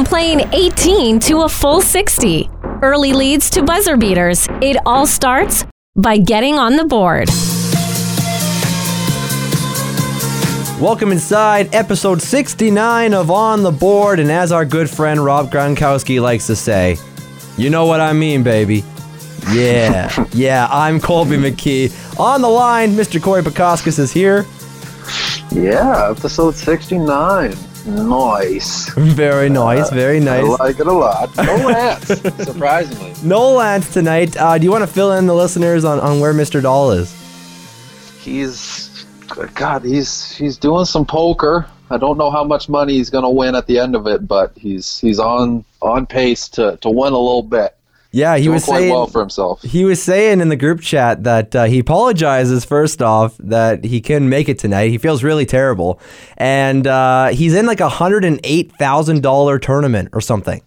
From playing 18 to a full 60, early leads to buzzer beaters, it all starts by getting on the board. Welcome inside episode 69 of On the Board. And as our good friend Rob Gronkowski likes to say, you know what I mean, baby. Yeah, yeah, I'm Colby McKee. On the line, Mr. Corey Pakoskis is here. Yeah, episode 69. Nice. Very nice, very nice. I like it a lot. No Lance, surprisingly. No Lance tonight. Uh, do you want to fill in the listeners on, on where Mr. Dahl is? He's God, he's he's doing some poker. I don't know how much money he's going to win at the end of it, but he's he's on on pace to, to win a little bit. Yeah, he Doing was saying well for himself. he was saying in the group chat that uh, he apologizes first off that he couldn't make it tonight. He feels really terrible, and uh, he's in like a hundred and eight thousand dollar tournament or something,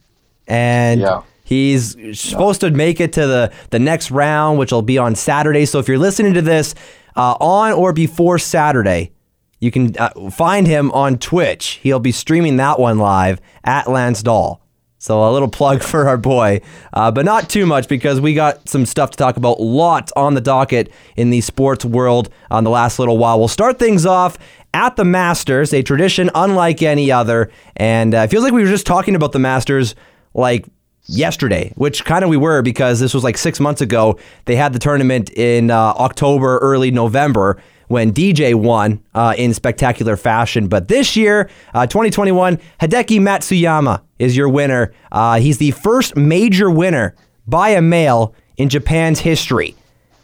and. Yeah. He's supposed to make it to the, the next round, which will be on Saturday. So if you're listening to this uh, on or before Saturday, you can uh, find him on Twitch. He'll be streaming that one live at Lance Dahl. So a little plug for our boy, uh, but not too much because we got some stuff to talk about. Lots on the docket in the sports world on the last little while. We'll start things off at the Masters, a tradition unlike any other, and uh, it feels like we were just talking about the Masters like yesterday, which kind of we were because this was like six months ago. They had the tournament in uh, October, early November when DJ won uh, in spectacular fashion. But this year, uh, 2021, Hideki Matsuyama is your winner. Uh, he's the first major winner by a male in Japan's history.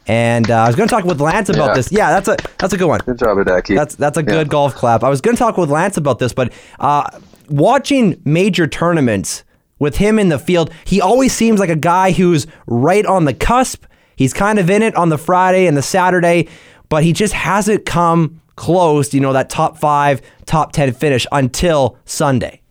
And uh, I was going to talk with Lance about Yeah. this. Yeah, that's a that's a good one. Good job, Hideki. That's that's a good Yeah. golf clap. I was going to talk with Lance about this, but uh, watching major tournaments with him in the field, he always seems like a guy who's right on the cusp. He's kind of in it on the Friday and the Saturday, but he just hasn't come close. You know that top five, top ten finish until Sunday.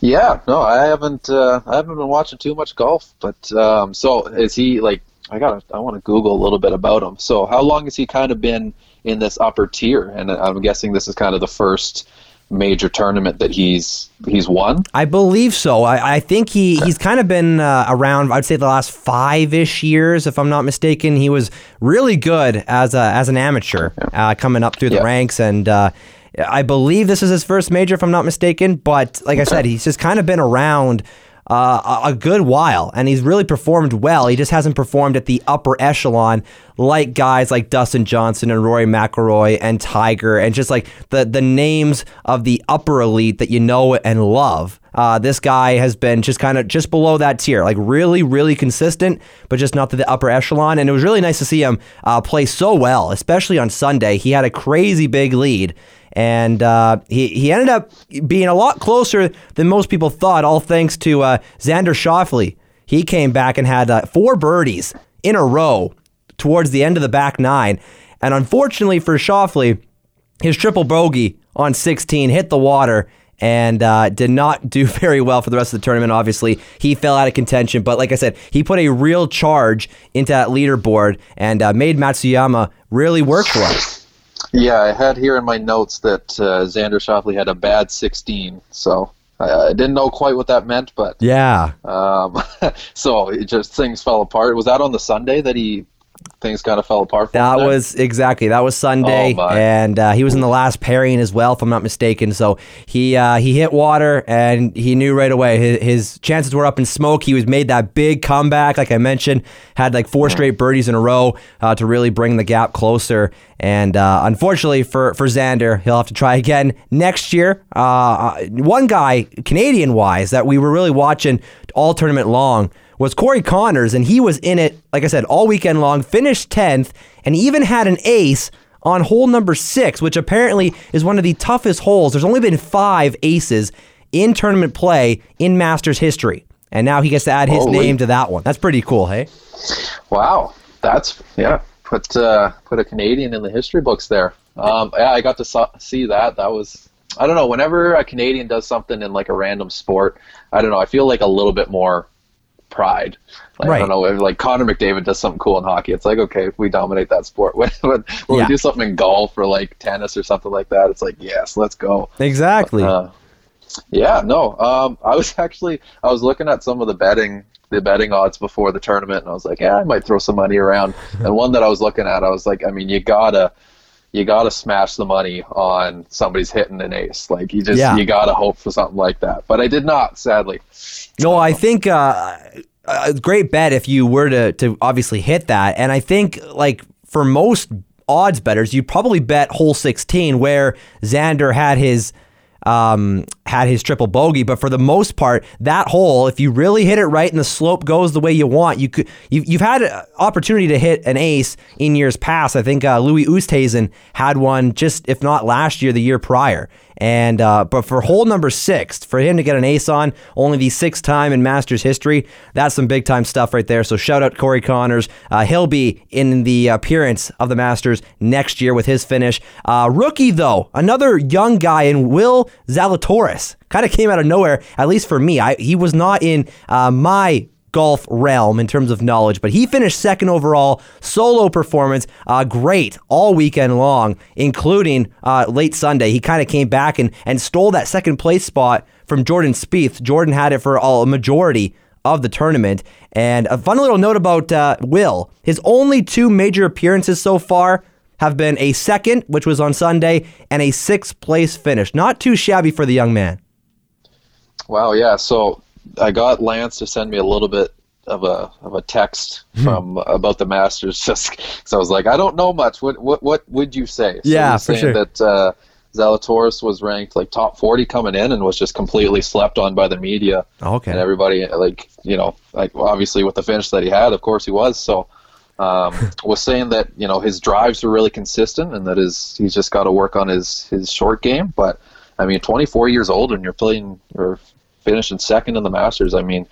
Yeah, no, I haven't. Uh, I haven't been watching too much golf, but um, so is he like? I got. I want to Google a little bit about him. So, how long has he kind of been in this upper tier? And I'm guessing this is kind of the first major tournament that he's he's won. I believe so. I, I think he, he's kind of been uh, around. I'd say the last five ish years, if I'm not mistaken. He was really good as a, as an amateur, uh, coming up through the Yeah. ranks, and uh, I believe this is his first major, if I'm not mistaken. But like I said, he's just kind of been around. Uh, a good while, and he's really performed well. He just hasn't performed at the upper echelon like guys like Dustin Johnson and Rory McIlroy and Tiger, and just like the the names of the upper elite that you know and love. Uh, this guy has been just kind of just below that tier, like really, really consistent, but just not to the upper echelon. And it was really nice to see him uh, play so well, especially on Sunday. He had a crazy big lead, and uh, he he ended up being a lot closer than most people thought, all thanks to uh, Xander Schauffele. He came back and had uh, four birdies in a row towards the end of the back nine, and unfortunately for Schauffele, his triple bogey on 16 hit the water and uh, did not do very well for the rest of the tournament. Obviously, he fell out of contention, but like I said, he put a real charge into that leaderboard and uh, made Matsuyama really work for him. Yeah, I had here in my notes that uh, Xander Schauffele had a bad 16, so I, I didn't know quite what that meant, but Yeah. um, so it just things fell apart. Was that on the Sunday that he things kind of fell apart? For That there? was exactly that was Sunday, Oh, and uh, he was in the last pairing as well, if I'm not mistaken. So he uh, he hit water, and he knew right away his, his chances were up in smoke. He was made that big comeback, like I mentioned, had like four straight birdies in a row uh, to really bring the gap closer. And uh, unfortunately for for Xander, he'll have to try again next year. Uh, one guy, Canadian wise, that we were really watching all tournament long was Corey Conners, and he was in it, like I said, all weekend long, finished 10th, and even had an ace on hole number six, which apparently is one of the toughest holes. There's only been five aces in tournament play in Masters history. And now he gets to add his Holy. name to that one. That's pretty cool, hey? Wow, that's yeah. Put uh, put a Canadian in the history books there. Um, yeah, I got to saw, see that. That was I don't know. Whenever a Canadian does something in like a random sport, I don't know. I feel like a little bit more pride. Like, I don't know. If, like Connor McDavid does something cool in hockey, it's like okay, if we dominate that sport. When, when, when Yeah. we do something in golf or like tennis or something like that, it's like yes, let's go. Exactly. Uh, Yeah, no. Um, I was actually I was looking at some of the betting the betting odds before the tournament, and I was like, yeah, I might throw some money around. and one that I was looking at, I was like, I mean, you gotta you gotta smash the money on somebody's hitting an ace. Like you just Yeah. you gotta hope for something like that. But I did not, sadly. No, I think uh, a great bet if you were to to obviously hit that, and I think like for most odds betters, you'd probably bet hole sixteen where Xander had his um, had his triple bogey, but for the most part, that hole, if you really hit it right and the slope goes the way you want, you could you've, you've had an opportunity to hit an ace in years past. I think uh, Louis Oosthuizen had one just if not last year, the year prior. And uh, but for hole number six, for him to get an ace on, only the sixth time in Masters history, that's some big time stuff right there. So shout out Corey Conners. Uh, he'll be in the appearance of the Masters next year with his finish. Uh, rookie though, another young guy in Will Zalatoris, kind of came out of nowhere. At least for me, I, he was not in uh, my golf realm in terms of knowledge, but he finished second overall, solo performance, uh, great all weekend long, including uh, late Sunday. He kind of came back and, and stole that second place spot from Jordan Spieth. Jordan had it for a majority of the tournament. And a fun little note about uh, Will his only two major appearances so far have been a second, which was on Sunday, and a sixth place finish. Not too shabby for the young man. Wow, yeah. So I got Lance to send me a little bit of a of a text Hmm. from about the Masters, just because I was like, I don't know much. What what what would you say? So Yeah, for sure. That uh, Zalatoris was ranked like top forty coming in and was just completely slept on by the media Okay. and everybody. Like you know, like obviously with the finish that he had, of course he was. So. Um, was saying that you know his drives were really consistent and that his he's just got to work on his his short game. But I mean, 24 years old and you're playing or finishing second in the Masters. I mean,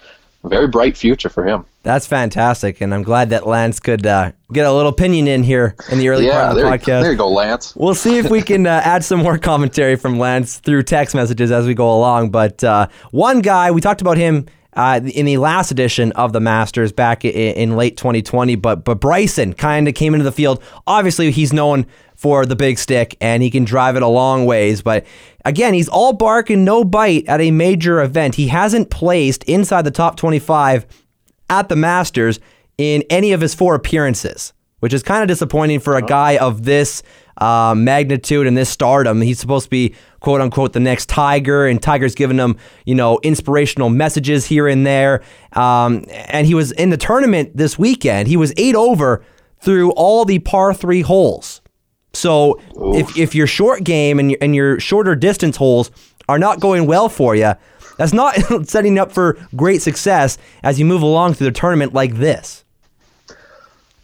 very bright future for him. That's fantastic, and I'm glad that Lance could uh, get a little opinion in here in the early yeah, part of the there, podcast. there you go, Lance. We'll see if we can uh, add some more commentary from Lance through text messages as we go along. But uh, one guy, we talked about him uh, in the last edition of the Masters back in, in late 2020, but but Bryson kind of came into the field. Obviously, he's known for the big stick and he can drive it a long ways. But again, he's all bark and no bite at a major event. He hasn't placed inside the top 25 at the Masters in any of his four appearances, which is kind of disappointing for a guy of this uh, magnitude and this stardom. He's supposed to be quote unquote the next Tiger, and Tiger's giving him you know inspirational messages here and there. Um, and he was in the tournament this weekend. He was eight over through all the par three holes. So if, if your short game and your, and your shorter distance holes are not going well for you, that's not setting up for great success as you move along through the tournament like this.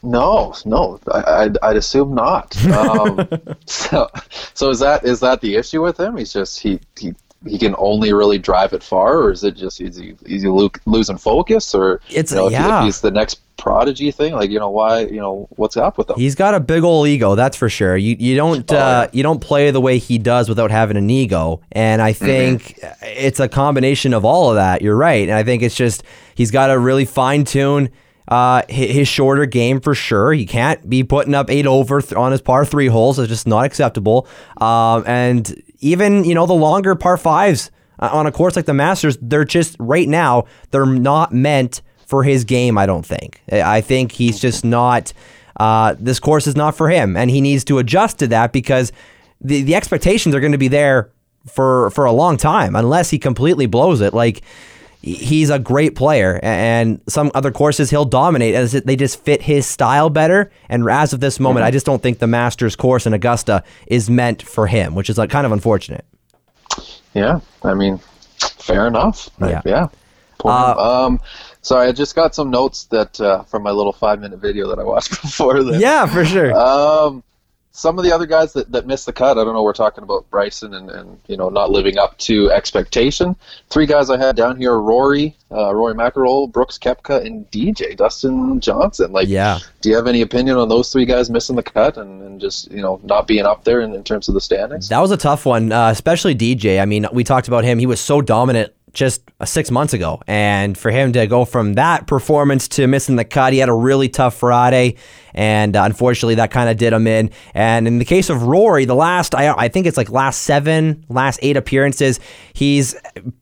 No, no, I, I'd, I'd assume not. Um, so, so is that is that the issue with him? He's just he he. He can only really drive it far, or is it just is he, is he lo- losing focus, or It's- you know, if, he- if he's the next prodigy thing, like you know why you know what's up with him? He's got a big old ego, that's for sure. You you don't Oh, uh, yeah. you don't play the way he does without having an ego, and I think it's a combination of all of that. You're right, and I think it's just he's got to really fine tune uh, his shorter game for sure. He can't be putting up eight over th- on his par three holes. It's just not acceptable. Um, and even you know the longer par fives uh, on a course like the Masters, they're just right now they're not meant for his game. I don't think. I I think he's just not. Uh, this course is not for him, and he needs to adjust to that because the the expectations are going to be there for for a long time unless he completely blows it. Like he's a great player, and some other courses he'll dominate as they just fit his style better. And as of this moment, I just don't think the Masters course in Augusta is meant for him, which is like kind of unfortunate. Yeah, I mean, fair enough. Yeah. yeah. Uh, um, sorry, I just got some notes that uh, from my little five minute video that I watched before this. Yeah, for sure. Um, some of the other guys that, that missed the cut, I don't know. We're talking about Bryson and, and you know not living up to expectation. Three guys I had down here: Rory, uh, Rory McIlroy, Brooks Koepka, and DJ Dustin Johnson. Like, Yeah. do you have any opinion on those three guys missing the cut and, and just you know not being up there in, in terms of the standings? That was a tough one, uh, especially DJ. I mean, we talked about him. He was so dominant just six months ago. And for him to go from that performance to missing the cut, he had a really tough Friday. And uh, unfortunately, that kind of did him in. And in the case of Rory, the last, I, I think it's like last seven, last eight appearances, he's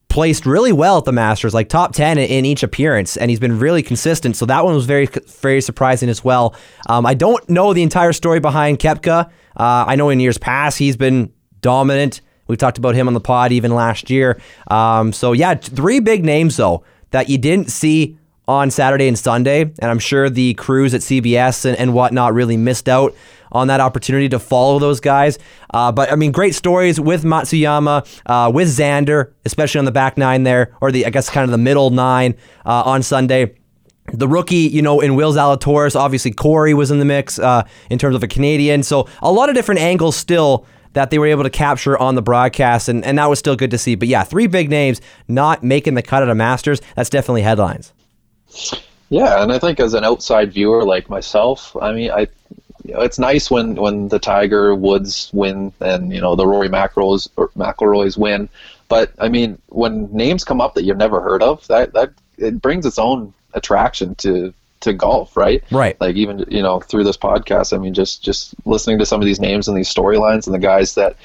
placed really well at the Masters, like top 10 in each appearance, and he's been really consistent. So that one was very, very surprising as well. Um, I don't know the entire story behind Koepka. Uh, I know in years past he's been dominant. We've talked about him on the pod even last year. Um, so yeah, three big names though that you didn't see on Saturday and Sunday, and I'm sure the crews at CBS and, and whatnot really missed out on that opportunity to follow those guys. Uh, but I mean, great stories with Matsuyama, uh, with Xander, especially on the back nine there, or the I guess kind of the middle nine uh, on Sunday. The rookie, you know, in Will Zalatoris, obviously Corey was in the mix uh, in terms of a Canadian. So a lot of different angles still that they were able to capture on the broadcast, and, and that was still good to see. But yeah, three big names not making the cut at a Masters, that's definitely headlines. Yeah, and I think as an outside viewer like myself, I mean, I you know, it's nice when when the Tiger Woods win and you know the Rory McIlroys or McIlroys win, but I mean when names come up that you've never heard of, that that it brings its own attraction to to golf, right? Right. Like even you know through this podcast, I mean, just just listening to some of these names and these storylines and the guys that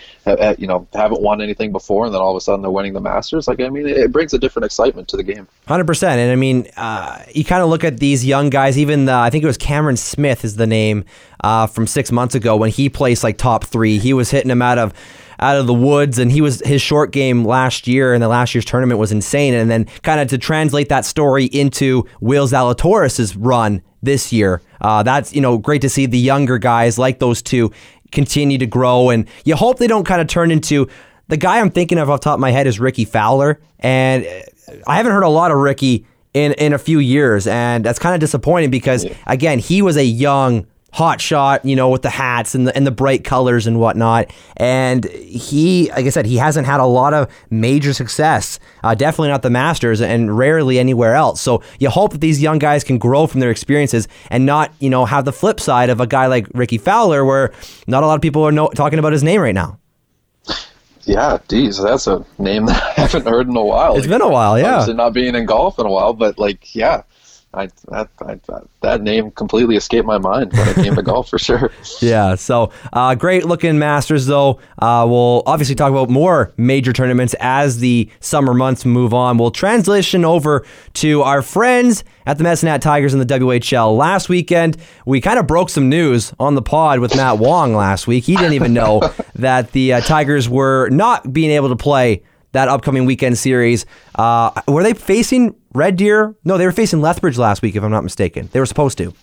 you know haven't won anything before, and then all of a sudden they're winning the Masters. Like I mean, it, brings a different excitement to the game. Hundred percent. And I mean, uh, you kind of look at these young guys. Even I think it was Cameron Smith is the name uh, from six months ago when he placed like top three. He was hitting them out of out of the woods, and he was his short game last year in the last year's tournament was insane. And then kind of to translate that story into Will Zalatoris's run this year, uh, that's you know great to see the younger guys like those two continue to grow, and you hope they don't kind of turn into the guy I'm thinking of off top of my head is Rickie Fowler, and I haven't heard a lot of Rickie in in a few years, and that's kind of disappointing because again he was a young hot shot, you know, with the hats and the and the bright colors and whatnot. And he, like I said, he hasn't had a lot of major success. Uh, definitely not the Masters, and rarely anywhere else. So you hope that these young guys can grow from their experiences and not, you know, have the flip side of a guy like Rickie Fowler, where not a lot of people are no, talking about his name right now. Yeah, geez, that's a name that I haven't heard in a while. It's like, been a while, yeah. Obviously not being in golf in a while, but like, yeah, I, that, I, that name completely escaped my mind when it came to golf for sure. Yeah, so uh, great looking Masters though. Uh, we'll obviously talk about more major tournaments as the summer months move on. We'll transition over to our friends at the Medicine Hat Tigers in the WHL. Last weekend, we kind of broke some news on the pod with Matt Wong last week. He didn't even know that the uh, Tigers were not being able to play that upcoming weekend series. Uh, were they facing Red Deer? No, they were facing Lethbridge last week, if I'm not mistaken. They were supposed to.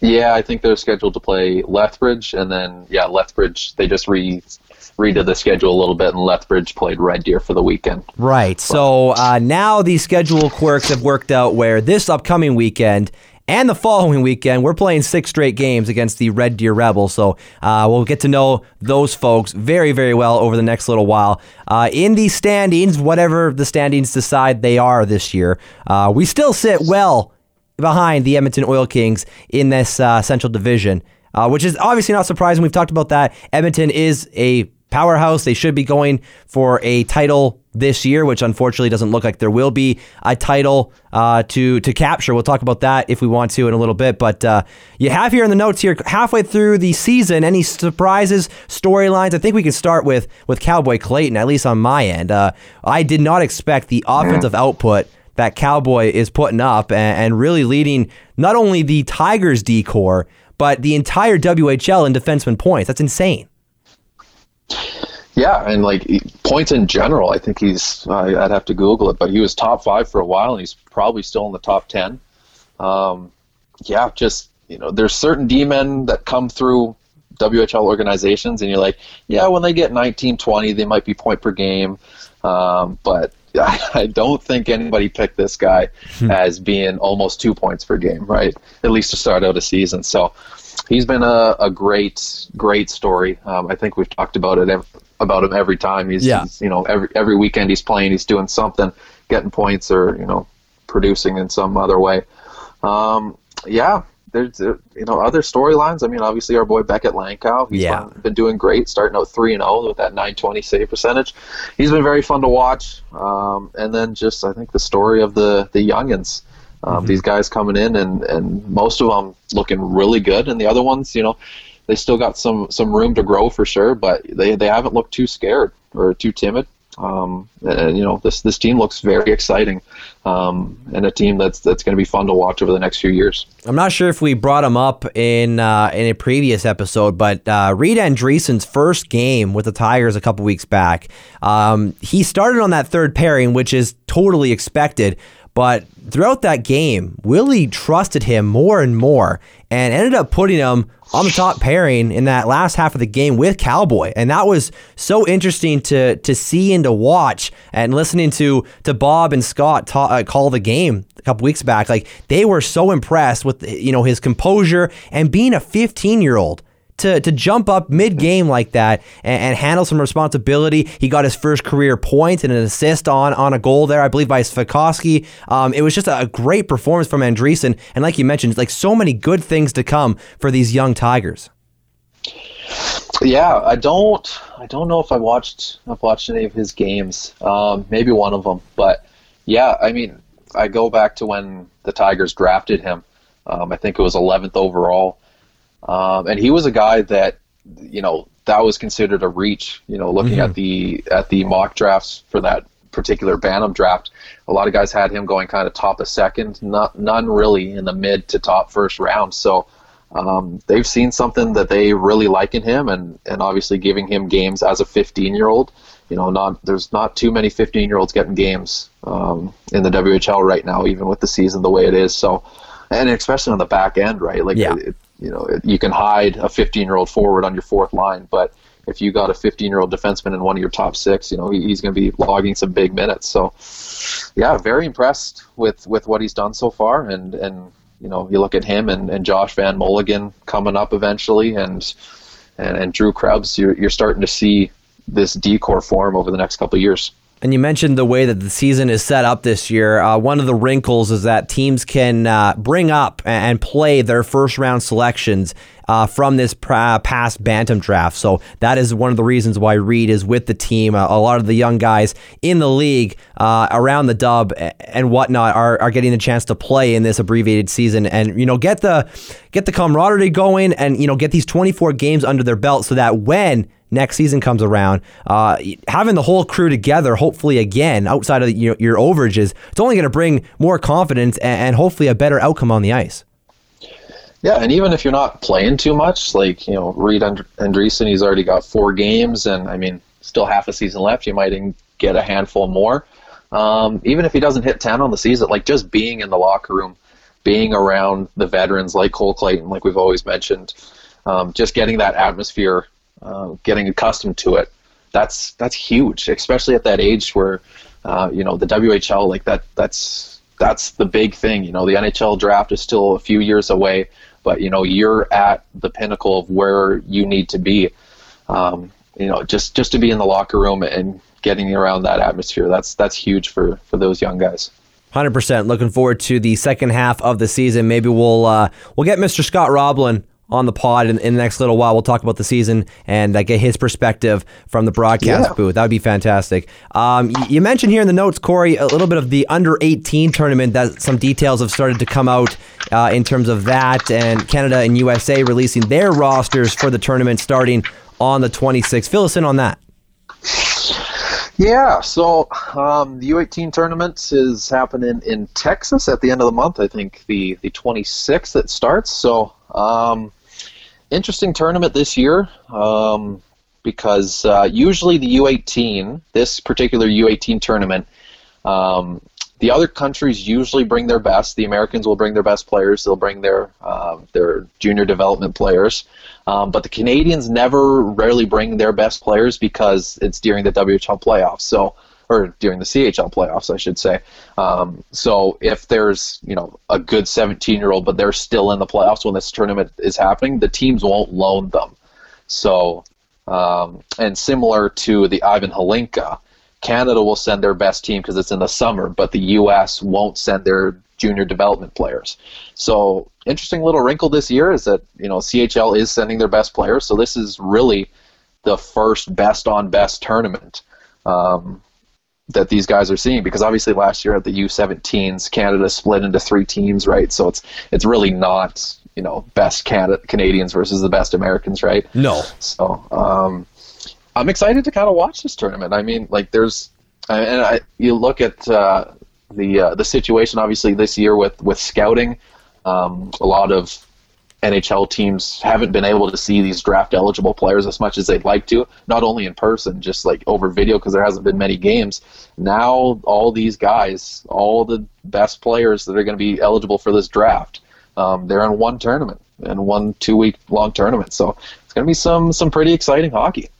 Yeah, I think they're scheduled to play Lethbridge, and then yeah, Lethbridge. They just re redid the schedule a little bit, and Lethbridge played Red Deer for the weekend. Right. So uh, now the schedule quirks have worked out where this upcoming weekend and the following weekend, we're playing six straight games against the Red Deer Rebels. So uh, we'll get to know those folks very, very well over the next little while. Uh, in the standings, whatever the standings decide they are this year, uh, we still sit well behind the Edmonton Oil Kings in this uh, Central Division, uh, which is obviously not surprising. We've talked about that. Edmonton is a powerhouse. They should be going for a title this year, which unfortunately doesn't look like there will be a title uh, to to capture. We'll talk about that if we want to in a little bit. But uh, you have here in the notes here halfway through the season, any surprises, storylines? I think we can start with with Cowboy Clayton, at least on my end. Uh, I did not expect the offensive output that Cowboy is putting up and, and really leading not only the Tigers D corps but the entire WHL in defenseman points. That's insane. Yeah, and like points in general, I think he's. I'd have to Google it, but he was top five for a while, and he's probably still in the top ten. Um, yeah, just you know, there's certain D-men that come through WHL organizations, and you're like, yeah, when they get 19, 20, they might be point per game, um, but I don't think anybody picked this guy hmm. as being almost two points per game, right? At least to start out a season. So he's been a, a great, great story. Um, I think we've talked about it about him every time. He's, yeah. he's, you know every every weekend he's playing, he's doing something, getting points or you know producing in some other way. Um, yeah, there's uh, you know other storylines. I mean, obviously our boy Beckett Lankow, he's Yeah. been, been doing great, starting out three and zero with that 920 save percentage. He's been very fun to watch. Um, and then just I think the story of the the youngins. Um, These guys coming in and, and most of them looking really good, and the other ones, you know, they still got some some room to grow for sure, but they, they haven't looked too scared or too timid. Um, and you know this this team looks very exciting, um, and a team that's that's going to be fun to watch over the next few years. I'm not sure if we brought him up in uh, in a previous episode, but uh, Reed Andreessen's first game with the Tigers a couple weeks back, um, he started on that third pairing, which is totally expected. But throughout that game, Willie trusted him more and more and ended up putting him on the top pairing in that last half of the game with Cowboy. And that was so interesting to to see and to watch and listening to to Bob and Scott ta- uh, call the game a couple weeks back. Like they were so impressed with you know his composure and being a 15 year old to, to jump up mid game like that and, and handle some responsibility. He got his first career point and an assist on on a goal there, I believe, by Svikoski. Um, it was just a, a great performance from Andreessen. And like you mentioned, like so many good things to come for these young Tigers. Yeah, I don't I don't know if I watched I've watched any of his games. Um, maybe one of them, but yeah, I mean, I go back to when the Tigers drafted him. Um, I think it was 11th overall, um, and he was a guy that you know that was considered a reach. You know, looking at the at the mock drafts for that particular Bantam draft, a lot of guys had him going kind of top of second, not none really in the mid to top first round. So um, they've seen something that they really like in him, and and obviously giving him games as a 15 year old. You know, not there's not too many 15 year olds getting games um, in the WHL right now, even with the season the way it is. So, and especially on the back end, right? Like, Yeah. it, you know, you can hide a 15 year old forward on your fourth line, but if you got a 15 year old defenseman in one of your top six, you know, he, he's going to be logging some big minutes. So, yeah, very impressed with with what he's done so far, and and you know, you look at him and, and Josh Van Mulligan coming up eventually, and and, and Drew Krebs, you're you're starting to see this D corps form over the next couple years. And you mentioned the way that the season is set up this year. Uh, one of the wrinkles is that teams can uh, bring up and play their first round selections uh, from this past Bantam draft. So that is one of the reasons why Reed is with the team. Uh, a lot of the young guys in the league uh, around the dub and whatnot are, are getting a chance to play in this abbreviated season and you know get the get the camaraderie going and you know get these 24 games under their belt so that when next season comes around, uh, having the whole crew together, hopefully again outside of your, your overages, it's only going to bring more confidence and, and hopefully a better outcome on the ice. Yeah, and even if you're not playing too much, like you know, Reed And- Andreessen, he's already got four games, and I mean, still half a season left. You might get a handful more. Um, even if he doesn't hit ten on the season, like just being in the locker room, being around the veterans like Cole Clayton, like we've always mentioned, um, just getting that atmosphere, uh, getting accustomed to it. That's that's huge, especially at that age where, uh, you know, the WHL like that. That's that's the big thing. You know, the NHL draft is still a few years away, but you know, you're at the pinnacle of where you need to be. Um, you know, just just to be in the locker room and getting around that atmosphere. That's that's huge for for those young guys. Hundred percent. Looking forward to the second half of the season. Maybe we'll uh, we'll get Mr. Scott Roblin on the pod in, in the next little while. We'll talk about the season and uh, get his perspective from the broadcast Yeah. booth. That would be fantastic. Um, y- you mentioned here in the notes, Corey, a little bit of the under 18 tournament. That some details have started to come out uh, in terms of that, and Canada and USA releasing their rosters for the tournament starting on the 26th. Fill us in on that. Yeah, so um, the U18 tournament is happening in Texas at the end of the month. I think the the 26th it starts. So um, interesting tournament this year um, because uh, usually the U18, this particular U18 tournament, um, the other countries usually bring their best. The Americans will bring their best players. They'll bring their um, their junior development players. Um, but the Canadians never rarely bring their best players because it's during the WHL playoffs. So or during the CHL playoffs, I should say. Um, so if there's you know a good 17 year old, but they're still in the playoffs when this tournament is happening, the teams won't loan them. So um, and similar to the Ivan Hlinka, Canada will send their best team because it's in the summer, but the U.S. won't send their junior development players. So interesting little wrinkle this year is that you know CHL is sending their best players. So this is really the first best on best tournament um, that these guys are seeing because obviously last year at the U17s Canada split into three teams, right? So it's it's really not you know best Canada, Canadians versus the best Americans, right? No. So um, I'm excited to kind of watch this tournament. I mean, like there's and I, you look at uh, the uh, the situation obviously this year with with scouting. Um, a lot of NHL teams haven't been able to see these draft eligible players as much as they'd like to, not only in person, just like over video because there hasn't been many games. Now, all these guys, all the best players that are going to be eligible for this draft, um, they're in one tournament and one two week long tournament. So it's going to be some some pretty exciting hockey.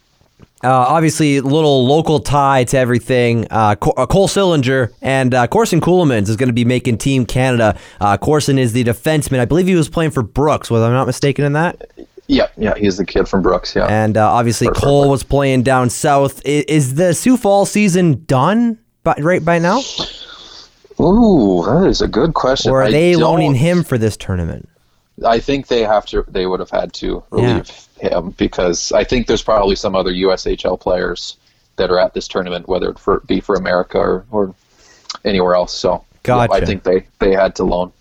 Uh, obviously, a little local tie to everything. Uh, uh Cole Sillinger and uh, Corson Ceulemans is going to be making Team Canada. Uh, Corson is the defenseman. I believe he was playing for Brooks, was I not mistaken in that? Yeah, yeah, he's the kid from Brooks. Yeah, and uh, obviously Perfect. Cole was playing down south. Is, is the Sioux Falls season done? By, right by now? Ooh, that is a good question. Or are they loaning him for this tournament? I think they have to. They would have had to relieve. Him because I think there's probably some other USHL players that are at this tournament, whether it for, be for America or, or anywhere else. So gotcha. I think they, they had to loan.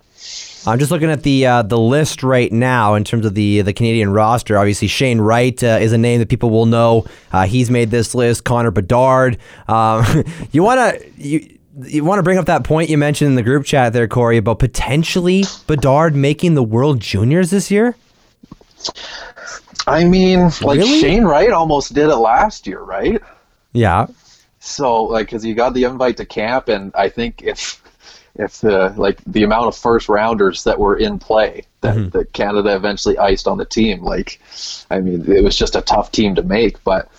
I'm just looking at the uh, the list right now in terms of the the Canadian roster. Obviously, Shane Wright uh, is a name that people will know. Uh, he's made this list. Connor Bedard. Um, you want to you you want to bring up that point you mentioned in the group chat there, Corey, about potentially Bedard making the World Juniors this year? I mean, like really? Shane Wright almost did it last year, right? Yeah. So, like, because he got the invite to camp, and I think if if the like the amount of first rounders that were in play that, mm-hmm. that Canada eventually iced on the team, like, I mean, it was just a tough team to make, but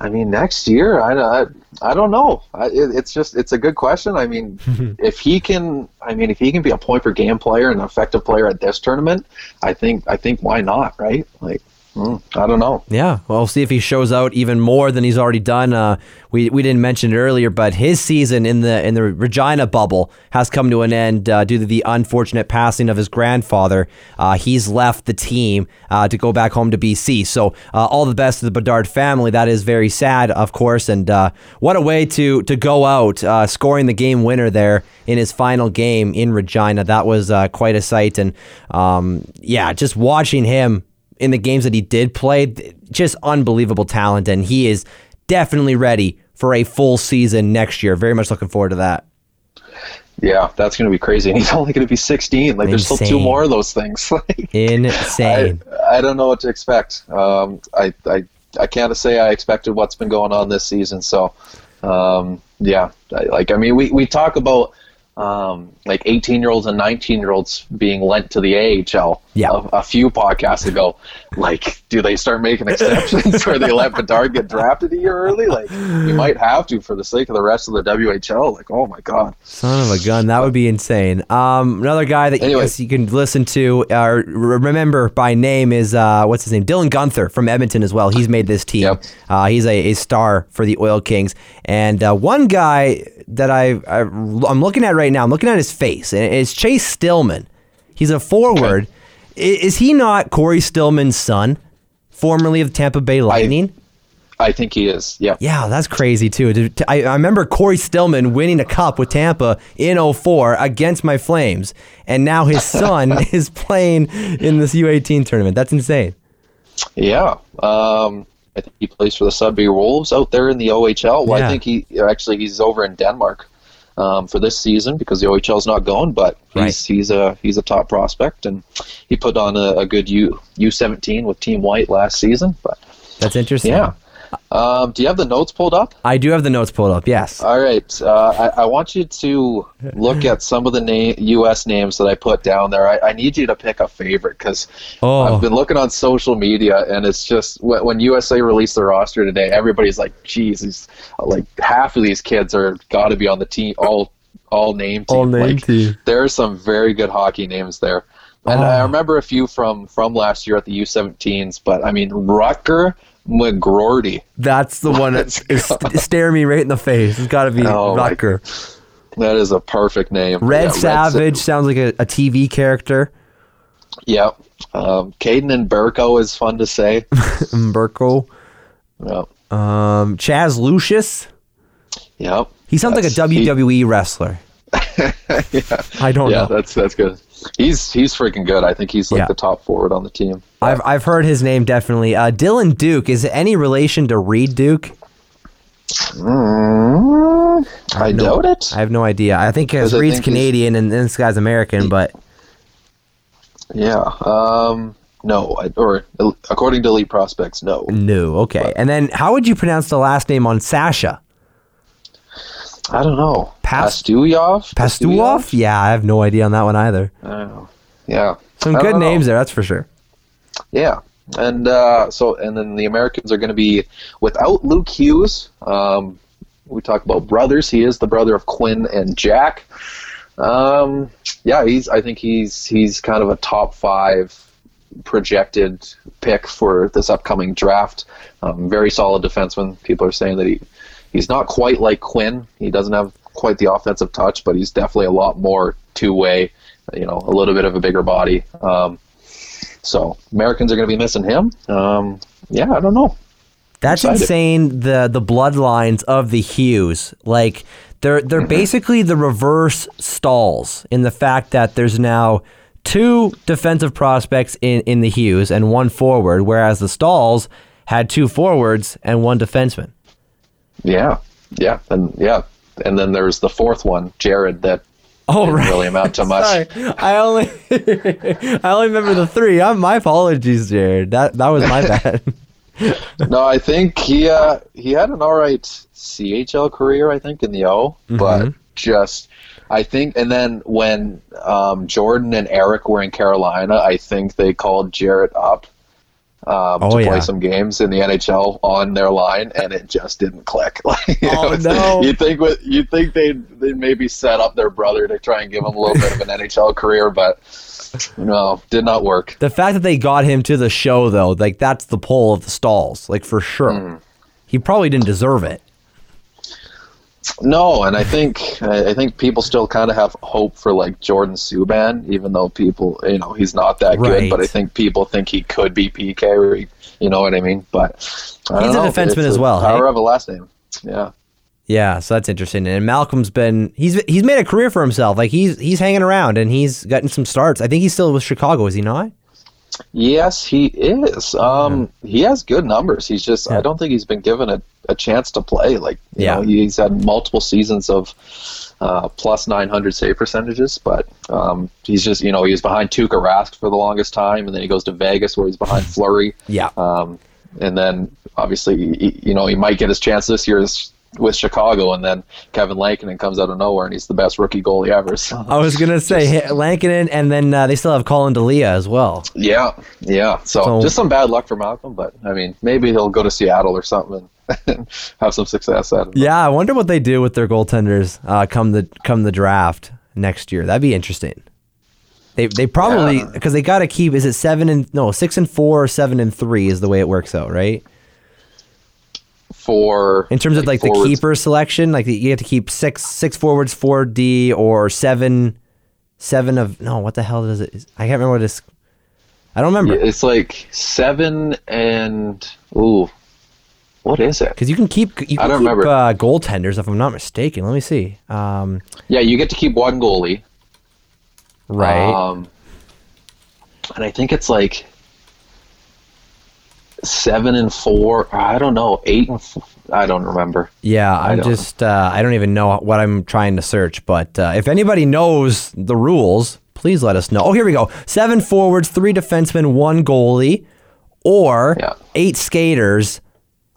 I mean, next year, I, I, I don't know. I, it, it's just it's a good question. I mean, if he can, I mean, if he can be a point per game player and an effective player at this tournament, I think I think why not, right? Like, Mm, I don't know. Yeah, well, we'll see if he shows out even more than he's already done. Uh, we we didn't mention it earlier, but his season in the in the Regina bubble has come to an end uh, due to the unfortunate passing of his grandfather. Uh, he's left the team uh, to go back home to BC. So uh, all the best to the Bedard family. That is very sad, of course, and uh, what a way to to go out scoring the game winner there in his final game in Regina. That was quite a sight, and um, yeah, just watching him in the games that he did play, just unbelievable talent, and he is definitely ready for a full season next year. Very much looking forward to that. Yeah, that's going to be crazy. And he's only going to be 16. Like, Insane. there's still two more of those things. Insane. I, I, don't know what to expect. Um, I, I, I can't say I expected what's been going on this season. So, um, yeah, I, like, I mean, we, we talk about um, like 18 year olds and 19 year olds being lent to the AHL yeah. a, a, few podcasts ago. Like, do they start making exceptions where they let Bedard get drafted a year early? Like, you might have to for the sake of the rest of the WHL. Like, oh my God. Son of a gun. That would be insane. Um, another guy that anyway. you, you can listen to or remember by name is, uh, what's his name? Dylan Guenther from Edmonton as well. He's made this team. Yep. Uh, he's a, a, star for the Oil Kings. And uh, one guy that I, I I'm looking at right now. I'm looking at his face, and it's Chase Stillman. He's a forward. Okay. Is he not Cory Stillman's son, formerly of the Tampa Bay Lightning? I, I think he is. Yeah. Yeah, that's crazy too. I, I remember Cory Stillman winning a cup with Tampa in 04 against my Flames, and now his son is playing in this U18 tournament. That's insane. Yeah. Um, I think he plays for the Sudbury Wolves out there in the OHL. Well, yeah. I think he actually he's over in Denmark um, for this season because the OHL is not going. But he's right. he's a he's a top prospect, and he put on a, a good U U seventeen with Team White last season. But that's interesting. Yeah. Um, do you have the notes pulled up? I do have the notes pulled up. Yes. All right. Uh, I, I, want you to look at some of the name, U.S. names that I put down there. I, I need you to pick a favorite because oh. I've been looking on social media, and it's just when when USA released the roster today, everybody's like, "Geez, like half of these kids are got to be on the team, all all name team. All name like, team. There are some very good hockey names there." And oh. I remember a few from from last year at the U17s, but I mean Rutger McGroarty. That's the one that's staring me right in the face. It's got to be oh Rutger. That is a perfect name. Red Yeah, Savage Sa- sounds like a, a TV character. Yep. Um, Caden and Burko is fun to say. Burko. yep. Um, Chaz Lucius. Yep. He sounds That's- like a he- WWE wrestler. yeah. I don't yeah, know. that's that's good. He's he's freaking good. I think he's like Yeah. the top forward on the team. I've I've heard his name definitely. Uh, Dylan Duke is it any relation to Reid Duke? Mm, I no- doubt it. I have no idea. I think because Reid's think Canadian and this guy's American, but yeah. Um. No. I, or according to Elite Prospects, no. no. Okay. And then how would you pronounce the last name on Sasha? I don't know. Pas- Pastuyov. Pastuov? Yeah, I have no idea on that one either. I don't know. Yeah. Some I good don't know. names there, that's for sure. Yeah, and uh, so and then the Americans are going to be without Luke Hughes. Um, we talk about brothers. He is the brother of Quinn and Jack. Um, yeah, he's. I think he's he's kind of a top five projected pick for this upcoming draft. Um, very solid defenseman. People are saying that he he's not quite like Quinn. He doesn't have quite the offensive touch, but he's definitely a lot more two way. You know, a little bit of a bigger body. Um, so Americans are going to be missing him. Um, yeah, I don't know. That's excited. insane. The the bloodlines of the Hughes, like they're they're basically the reverse Staals in the fact that there's now two defensive prospects in in the Hughes and one forward, whereas the Staals had two forwards and one defenseman. Yeah, yeah, and yeah, and then there's the fourth one, Jared. That Oh didn't right. really amount to much. Sorry, I only I only remember the three. I'm, my apologies, Jared. That that was my bad. no, I think he uh, he had an all right CHL career. I think in the O, Mm-hmm. but just I think, and then when um, Jordan and Eric were in Carolina, I think they called Jared up um, Oh, to yeah. play some games in the NHL on their line, and it just didn't click. Like, Oh, no. You think with you think they they maybe set up their brother to try and give him a little bit of an NHL career, but no, did not work. The fact that they got him to the show, though, like that's the pull of the Staals, like for sure. Mm. He probably didn't deserve it. No, and I think I think people still kind of have hope for like Jordan Subban, even though people, you know, he's not that Right. good. But I think people think he could be PK, you know what I mean. But I He's a know. defenseman as well, Power hey? of a last name. Yeah. Yeah, so that's interesting. And Malcolm's been he's he's made a career for himself. Like he's he's hanging around and he's gotten some starts. I think he's still with Chicago, is he not? Yes, he is. Um, he has good numbers. He's just I don't think he's been given a, a chance to play. Like you Yeah. know, he's had multiple seasons of uh, plus 900 save percentages, but um, he's just you know he was behind Tuukka Rask for the longest time, and then he goes to Vegas where he's behind Fleury. Yeah. Um, and then obviously he, you know he might get his chance this year is- with Chicago, and then Kevin Lankinen comes out of nowhere and he's the best rookie goalie ever. So. I was gonna say Lankinen, and then uh, they still have Collin Delia as well. Yeah, yeah. So, So- just some bad luck for Malcolm, but I mean, maybe he'll go to Seattle or something and have some success at it. Yeah, I wonder what they do with their goaltenders uh, come the come the draft next year. That'd be interesting. They they probably Yeah. because they got to keep. Is it seven and no six and four or seven and three is the way it works out, right? For In terms of like the keeper selection, like you have to keep six six forwards, four D, or seven seven of no. What the hell is it? I can't remember what it is. I don't remember Yeah, it's like seven and ooh, what is it? because you can keep you I don't keep remember. uh, goaltenders if I'm not mistaken. Let me see. Um, Yeah, you get to keep one goalie, right. Um, and I think it's like seven and four. I don't know, eight and four, I don't remember. Yeah, I I'm don't- just uh, I don't even know what I'm trying to search, but uh, if anybody knows the rules, please let us know. Oh, here we go. Seven forwards, three defensemen, one goalie, or Yeah. eight skaters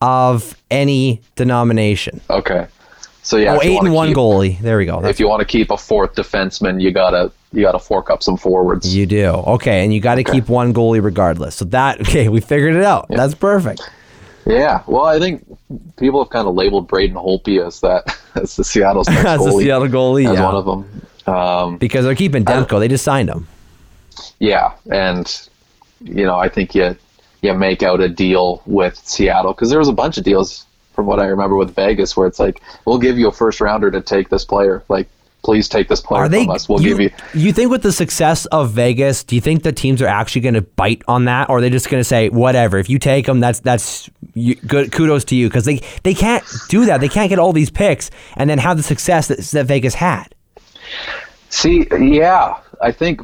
of any denomination. Okay, so yeah, oh, eight and one keep- goalie. There we go. That's If you want to keep a fourth defenseman, you gotta you gotta fork up some forwards. you do. Okay, and you got to keep one goalie regardless. So that okay, we figured it out. That's perfect. Yeah, well, I think people have kind of labeled Braden Holtby as that as the Seattle's next That's the. Seattle goalie, as yeah. one of them. Um, Because they're keeping Demko. They just signed him. yeah, and you know, I think you you make out a deal with Seattle because there was a bunch of deals from what I remember with Vegas where it's like we'll give you a first rounder to take this player. Like please take this player Are they? from us. We'll you, give you. you think with the success of Vegas, do you think the teams are actually going to bite on that, or are they just going to say whatever? If you take them, that's that's you, good. Kudos to you because they they can't do that. They can't get all these picks and then have the success that, that Vegas had. See, yeah, I think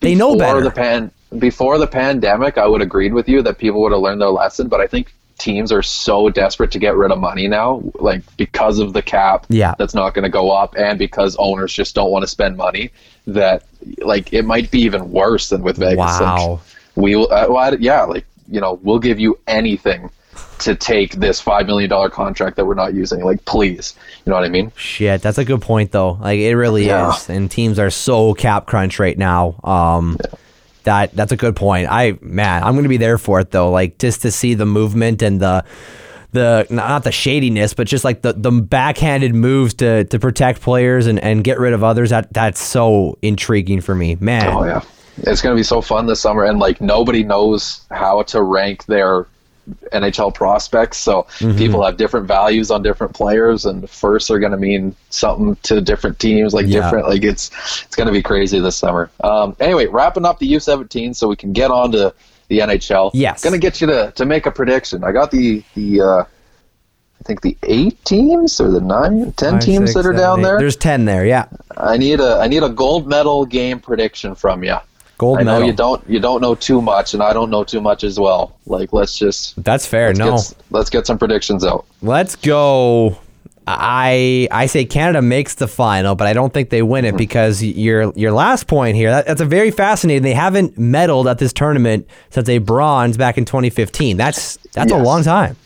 They know better. The pan before the pandemic, I would agreed with you that people would have learned their lesson. But I think teams are so desperate to get rid of money now, like because of the cap Yeah. that's not going to go up, and because owners just don't want to spend money. That like it might be even worse than with Vegas. Like, Wow. we will, uh, well, yeah, like you know, we'll give you anything to take this five million dollar contract that we're not using. Like, please, you know what I mean? Shit, that's a good point though. Like it really Yeah. is, and teams are so cap crunch right now. Um, that that's a good point. I man, I'm gonna be there for it though. Like just to see the movement and the the not the shadiness, but just like the the backhanded moves to to protect players and and get rid of others. That that's so intriguing for me, man. Oh yeah, it's gonna be so fun this summer, and like nobody knows how to rank their NHL prospects. So Mm-hmm. people have different values on different players, and firsts are gonna mean something to different teams. Like Yeah. different, like it's it's gonna be crazy this summer. Um, anyway, wrapping up the U17, so we can get on to the NHL. Yes. gonna get you to to make a prediction. I got the the. Uh, I think the eight teams or the nine, ten Five, teams six, that are seven, down eight. there. There's ten there. Yeah, I need a I need a gold medal game prediction from you. Gold I know you don't you don't know too much, and I don't know too much as well. Like let's just That's fair. let's, no, get, let's get some predictions out. Let's go. I I say Canada makes the final, but I don't think they win it mm-hmm. because your your last point here that, that's a very fascinating. They haven't medaled at this tournament since a bronze back in 2015. That's that's a long time.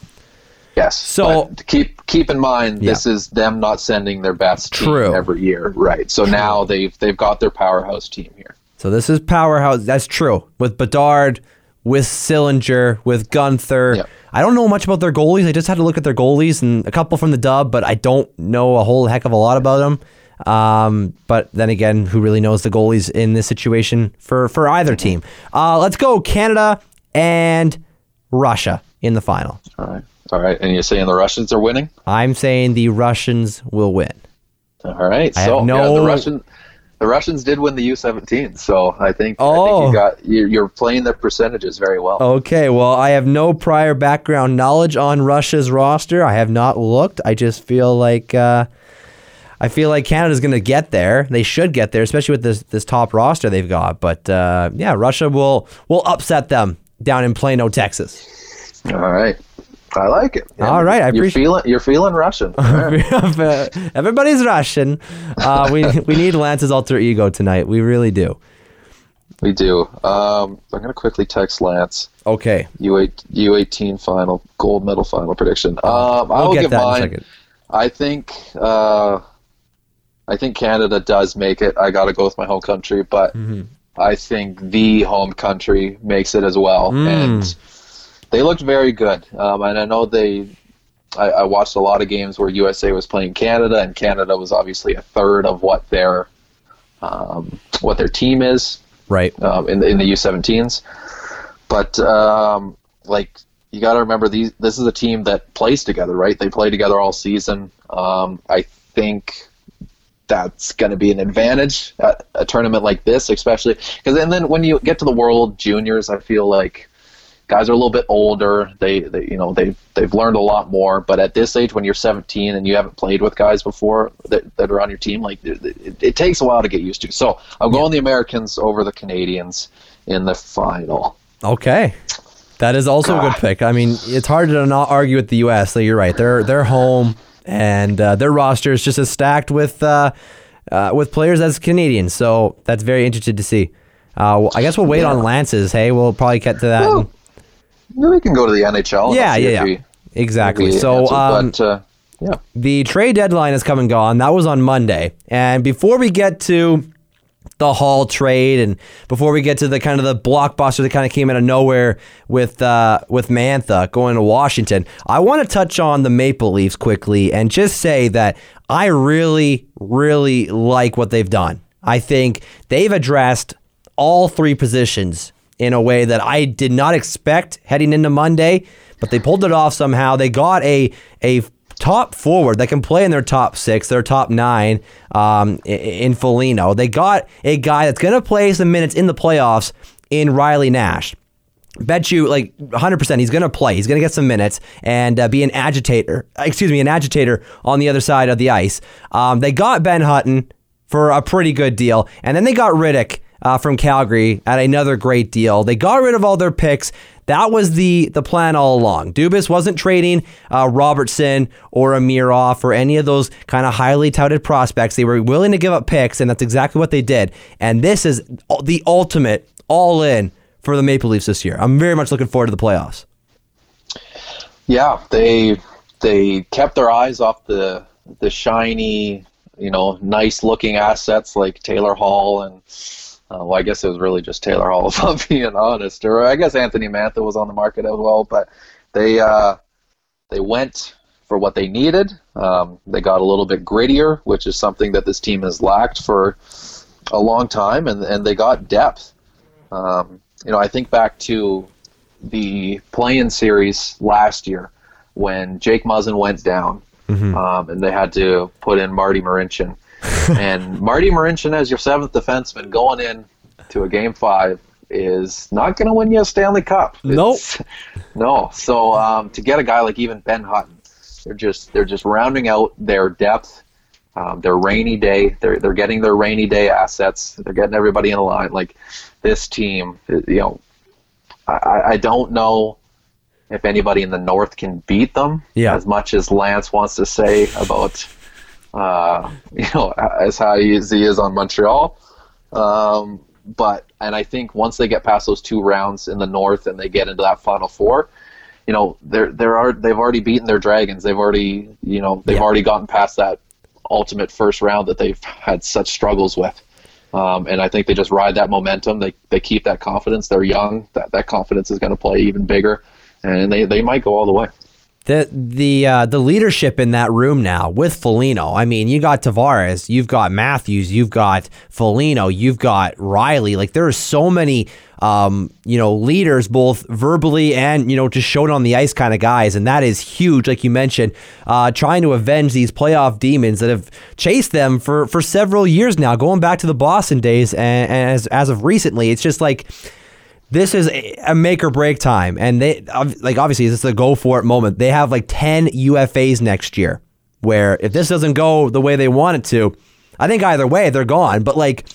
Yes. So- keep keep in mind this is them not sending their best team True. every year, right? So now they've they've got their powerhouse team here. So this is powerhouse. That's true with Bedard, with Sillinger, with Guenther. Yep. I don't know much about their goalies. I just had to look at their goalies and a couple from the dub, but I don't know a whole heck of a lot about them. Um, but then again, who really knows the goalies in this situation for for either team? Uh, let's go Canada and Russia in the final. All right. All right. And you're saying the Russians are winning? I'm saying the Russians will win. All right. I so have yeah, no- the Russian the Russians did win the U17, so I think I Oh. think you got you're, you're playing the percentages very well. Okay, well, I have no prior background knowledge on Russia's roster. I have not looked. I just feel like uh, I feel like Canada's going to get there. They should get there, especially with this this top roster they've got. But uh, yeah, Russia will will upset them down in Plano, Texas. All right. I like it. All right, I you're appreciate- feeling you're feeling Russian. All right. Everybody's Russian. Uh, we we need Lance's alter ego tonight. We really do. we do. Um, I'm gonna quickly text Lance. Okay, U8 U18 final gold medal final prediction. Um, I we'll will get give that in a mine. second. I think uh, I think Canada does make it. I got to go with my home country, but Mm-hmm. I think the home country makes it as well. Mm. And they looked very good. Um, and I know they. I, I watched a lot of games where USA was playing Canada, and Canada was obviously a third of what their um, what their team is Right. um, in the in the U17s. But um, like you got to remember these. This is a team that plays together, right? They play together all season. Um, I think that's going to be an advantage at a tournament like this, especially because. And then when you get to the World Juniors, I feel like guys are a little bit older. They, they you know they've they've learned a lot more. But at this age, when you're 17 and you haven't played with guys before that, that are on your team, like it, it, it takes a while to get used to. So I'm going the Americans over the Canadians in the final. Okay. That is also a good pick. I mean, it's hard to not argue with the U.S. So you're right. They're they're home, and uh, their roster is just as stacked with uh, uh, with players as Canadians. So that's very interesting to see. Uh, I guess we'll wait on Lance's. Hey, we'll probably get to that. Maybe we can go to the NHL. yeah, yeah, yeah. Exactly. So answer, um, but uh, yeah, the trade deadline has come and gone. That was on Monday. And before we get to the Hall trade and before we get to the kind of the blockbuster that kind of came out of nowhere with uh, with Mantha going to Washington, I want to touch on the Maple Leafs quickly and just say that I really, really like what they've done. I think they've addressed all three positions in a way that I did not expect heading into Monday, but they pulled it off somehow. They got a a top forward that can play in their top six, their top nine um, in Foligno. They got a guy that's going to play some minutes in the playoffs in Riley Nash bet you like 100% he's going to play. He's going to get some minutes and uh, be an agitator. Excuse me, an agitator on the other side of the ice. Um, they got Ben Hutton for a pretty good deal, and then they got Rittich uh, from Calgary at another great deal. They got rid of all their picks. That was the the plan all along. Dubas wasn't trading uh, Robertson or Amirov or any of those kind of highly touted prospects. They were willing to give up picks, and that's exactly what they did. And this is the ultimate all in for the Maple Leafs this year. I'm very much looking forward to the playoffs. Yeah, they they kept their eyes off the the shiny, you know, nice looking assets like Taylor Hall and uh, well, I guess it was really just Taylor Hall, if I'm being honest. Or I guess Anthony Mantha was on the market as well, but they uh, they went for what they needed. Um, they got a little bit grittier, which is something that this team has lacked for a long time, and and they got depth. Um, you know, I think back to the play-in series last year when Jake Muzzin went down, mm-hmm. um, and they had to put in Marty Marincin. and Marty Marincin as your seventh defenseman going in to a game five is not going to win you a Stanley Cup. Nope. no. So um, to get a guy like even Ben Hutton, they're just they're just rounding out their depth. Um, their rainy day, they're they're getting their rainy day assets. They're getting everybody in a line. Like this team, you know, I, I don't know if anybody in the North can beat them. Yeah. As much as Lance wants to say about, uh, you know, as high as he is on Montreal. Um, but and I think once they get past those two rounds in the North and they get into that Final Four, you know, there there are they've already beaten their Dragons. They've already you know they've yeah. already gotten past that ultimate first round that they've had such struggles with. Um, and I think they just ride that momentum. They, they keep that confidence. They're young. That, that confidence is going to play even bigger, and they, they might go all the way. The the uh, the leadership in that room now with Foligno. I mean, you got Tavares, you've got Matthews, you've got Foligno, you've got Riley. Like there are so many um, you know, leaders both verbally and, you know, just shown on the ice kind of guys. And that is huge, like you mentioned, uh, trying to avenge these playoff demons that have chased them for, for several years now, going back to the Boston days. And, and as, as of recently, it's just like, this is a make or break time. And they, like, obviously, this is a go for it moment. They have like 10 UFAs next year, where if this doesn't go the way they want it to, I think either way, they're gone. But like,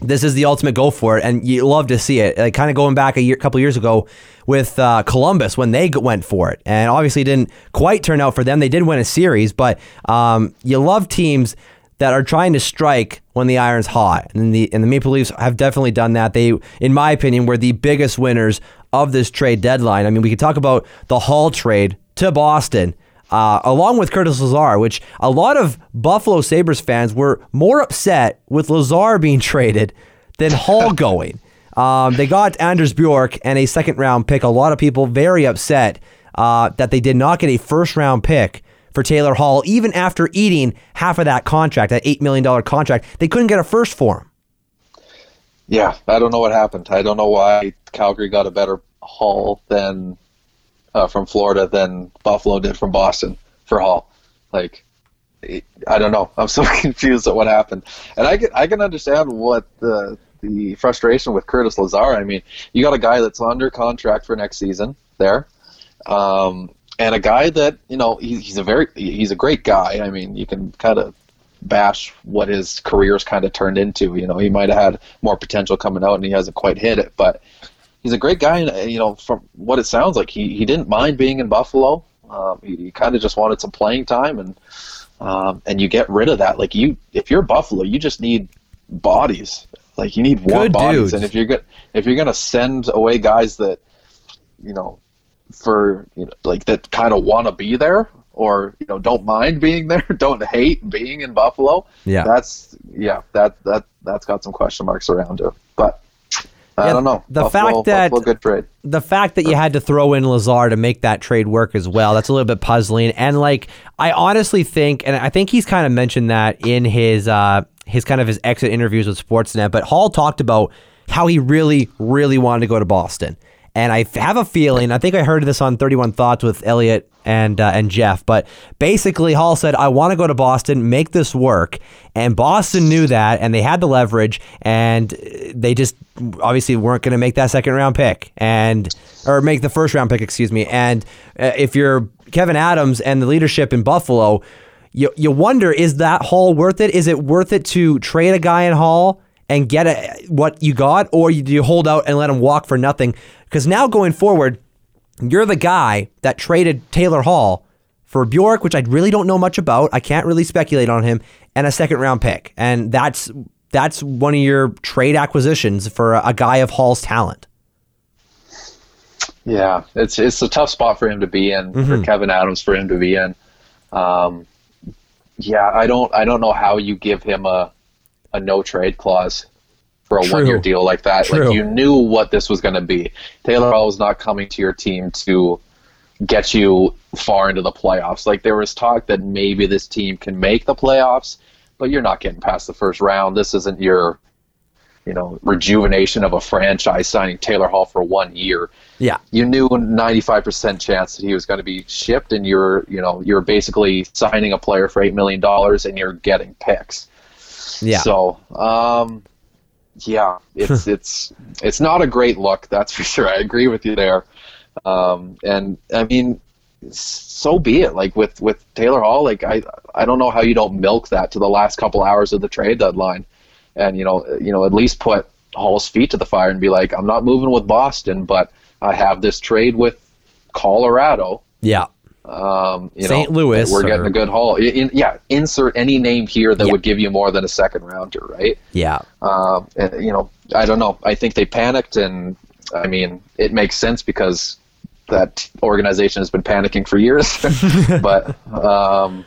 this is the ultimate go for it, and you love to see it. Like kind of going back a year, couple years ago with uh, Columbus when they went for it, and obviously didn't quite turn out for them. They did win a series, but um, you love teams that are trying to strike when the iron's hot, and the and the Maple Leafs have definitely done that. They, in my opinion, were the biggest winners of this trade deadline. I mean, we could talk about the Hall trade to Boston uh, along with Curtis Lazar, which a lot of Buffalo Sabres fans were more upset with Lazar being traded than Hall going. Um, they got Anders Bjork and a second round pick. A lot of people very upset uh, that they did not get a first round pick for Taylor Hall, even after eating half of that contract, that $8 million contract. They couldn't get a first for him. Yeah, I don't know what happened. I don't know why Calgary got a better haul than uh, from Florida than Buffalo did from Boston for Hall. Like, I don't know. I'm so confused at what happened, and I can I can understand what the the frustration with Curtis Lazar. I mean, you got a guy that's under contract for next season there, um, and a guy that you know he, he's a very he's a great guy. I mean, you can kind of bash what his career's kind of turned into. You know, he might have had more potential coming out, and he hasn't quite hit it, but he's a great guy, and uh, you know, from what it sounds like, he, he didn't mind being in Buffalo. Um, he, he kind of just wanted some playing time, and um, and you get rid of that. Like you, if you're Buffalo, you just need bodies. Like you need warm bodies, dudes. and if you're good, if you're gonna send away guys that, you know, for you know, like that kind of want to be there, or you know, don't mind being there, don't hate being in Buffalo. Yeah, that's yeah, that that that's got some question marks around it, but I don't know. The Buffalo, fact that Buffalo good trade. The fact that you had to throw in Lazar to make that trade work as well, that's a little bit puzzling. And like I honestly think and I think he's kind of mentioned that in his uh his kind of his exit interviews with Sportsnet, but Hall talked about how he really, really wanted to go to Boston. And I have a feeling, I think I heard this on 31 Thoughts with Elliot and uh, and Jeff, but basically Hall said, "I want to go to Boston, make this work." And Boston knew that, and they had the leverage, and they just obviously weren't going to make that second round pick, and or make the first round pick, excuse me. And uh, if you're Kevin Adams and the leadership in Buffalo, you you wonder is that Hall worth it? Is it worth it to trade a guy in Hall? And get a, what you got, or do you hold out and let him walk for nothing? Because now going forward, you're the guy that traded Taylor Hall for Bjork, which I really don't know much about. I can't really speculate on him, and a second round pick. And that's that's one of your trade acquisitions for a, a guy of Hall's talent. Yeah, it's it's a tough spot for him to be in, Mm-hmm. for Kevin Adams for him to be in. Um, yeah, I don't I don't know how you give him a a no trade clause for a True. one year deal like that. True. Like you knew what this was going to be. Taylor Hall was not coming to your team to get you far into the playoffs. Like there was talk that maybe this team can make the playoffs, but you're not getting past the first round. This isn't your you know rejuvenation of a franchise signing Taylor Hall for one year Yeah, you knew 95% chance that he was going to be shipped and you're you know you're basically signing a player for 8 million dollars and you're getting picks yeah. so um yeah it's it's it's not a great look that's for sure. I agree with you there. Um and i mean so be it. Like with with taylor hall like i i don't know how you don't milk that to the last couple hours of the trade deadline and you know you know at least put hall's feet to the fire and be like i'm not moving with boston but i have this trade with colorado. Yeah. Um, you St. know, Louis We're or- getting a good haul. In, yeah, insert any name here that Yeah. would give you more than a second rounder, right? Yeah. Um, and, you know, I don't know. I think they panicked, and I mean, it makes sense because that organization has been panicking for years. but um,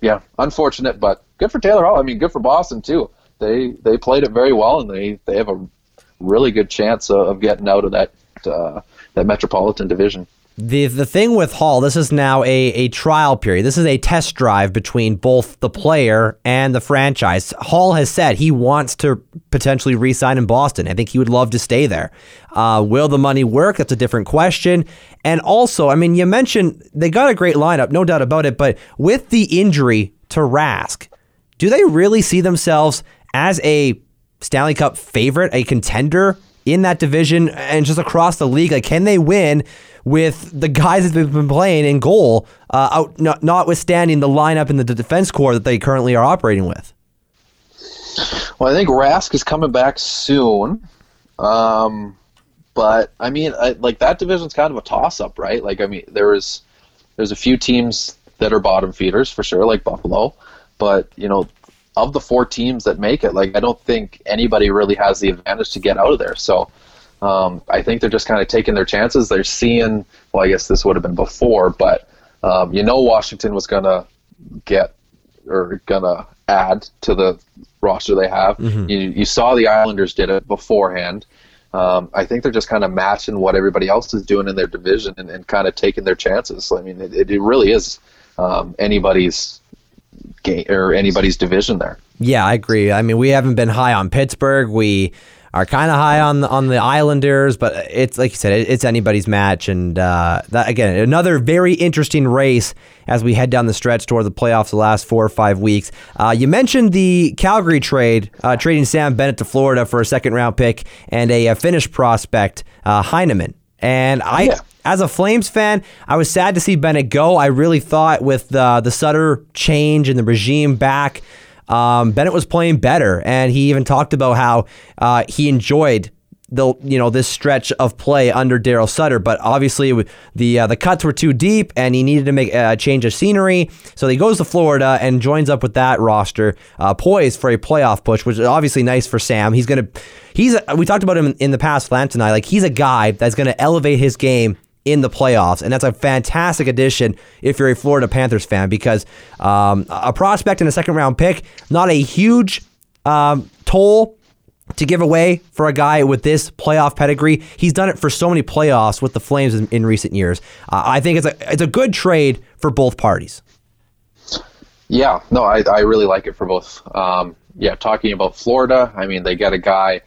yeah, unfortunate, but good for Taylor Hall. I mean, good for Boston too. They they played it very well, and they they have a really good chance of, of getting out of that uh, that Metropolitan Division. The the thing with Hall, this is now a, a trial period. This is a test drive between both the player and the franchise. Hall has said he wants to potentially re-sign in Boston. I think he would love to stay there. Uh, will the money work? That's a different question. And also, I mean, you mentioned they got a great lineup, no doubt about it. But with the injury to Rask, do they really see themselves as a Stanley Cup favorite, a contender in that division and just across the league? Like, can they win with the guys that they've been playing in goal, uh, out, not, notwithstanding the lineup in the defense core that they currently are operating with? Well, I think Rask is coming back soon. Um, but I mean, I, like that division's kind of a toss-up, right? Like, I mean, there's there's a few teams that are bottom feeders for sure, like Buffalo. But you know, of the four teams that make it, like I don't think anybody really has the advantage to get out of there. So um, I think they're just kind of taking their chances. They're seeing. Well, I guess this would have been before, but um, you know, Washington was gonna get or gonna add to the roster they have. You, you saw the Islanders did it beforehand. Um, I think they're just kind of matching what everybody else is doing in their division and, and kind of taking their chances. I mean, it, it really is um, anybody's game or anybody's division there. Yeah, I agree. I mean, we haven't been high on Pittsburgh. We are kind of high on the, on the Islanders, but it's like you said, it, it's anybody's match. And uh, that again, another very interesting race as we head down the stretch toward the playoffs the last four or five weeks. Uh, you mentioned the Calgary trade, uh, trading Sam Bennett to Florida for a second round pick and a, a Finnish prospect, uh, Heineman. And I, Yeah. As a Flames fan, I was sad to see Bennett go. I really thought with the the Sutter change and the regime back, um, Bennett was playing better, and he even talked about how uh, he enjoyed the you know this stretch of play under Daryl Sutter. But obviously, the uh, the cuts were too deep, and he needed to make a change of scenery. So he goes to Florida and joins up with that roster, uh, poised for a playoff push, which is obviously nice for Sam. He's gonna he's we talked about him in the past, and I. Like he's a guy that's gonna elevate his game in the playoffs, and that's a fantastic addition if you're a Florida Panthers fan because um, a prospect and a second round pick, not a huge um, toll to give away for a guy with this playoff pedigree. He's done it for so many playoffs with the Flames in, in recent years. Uh, I think it's a it's a good trade for both parties. Yeah, no, I, I really like it for both. Um, yeah, talking about Florida, I mean, they get a guy.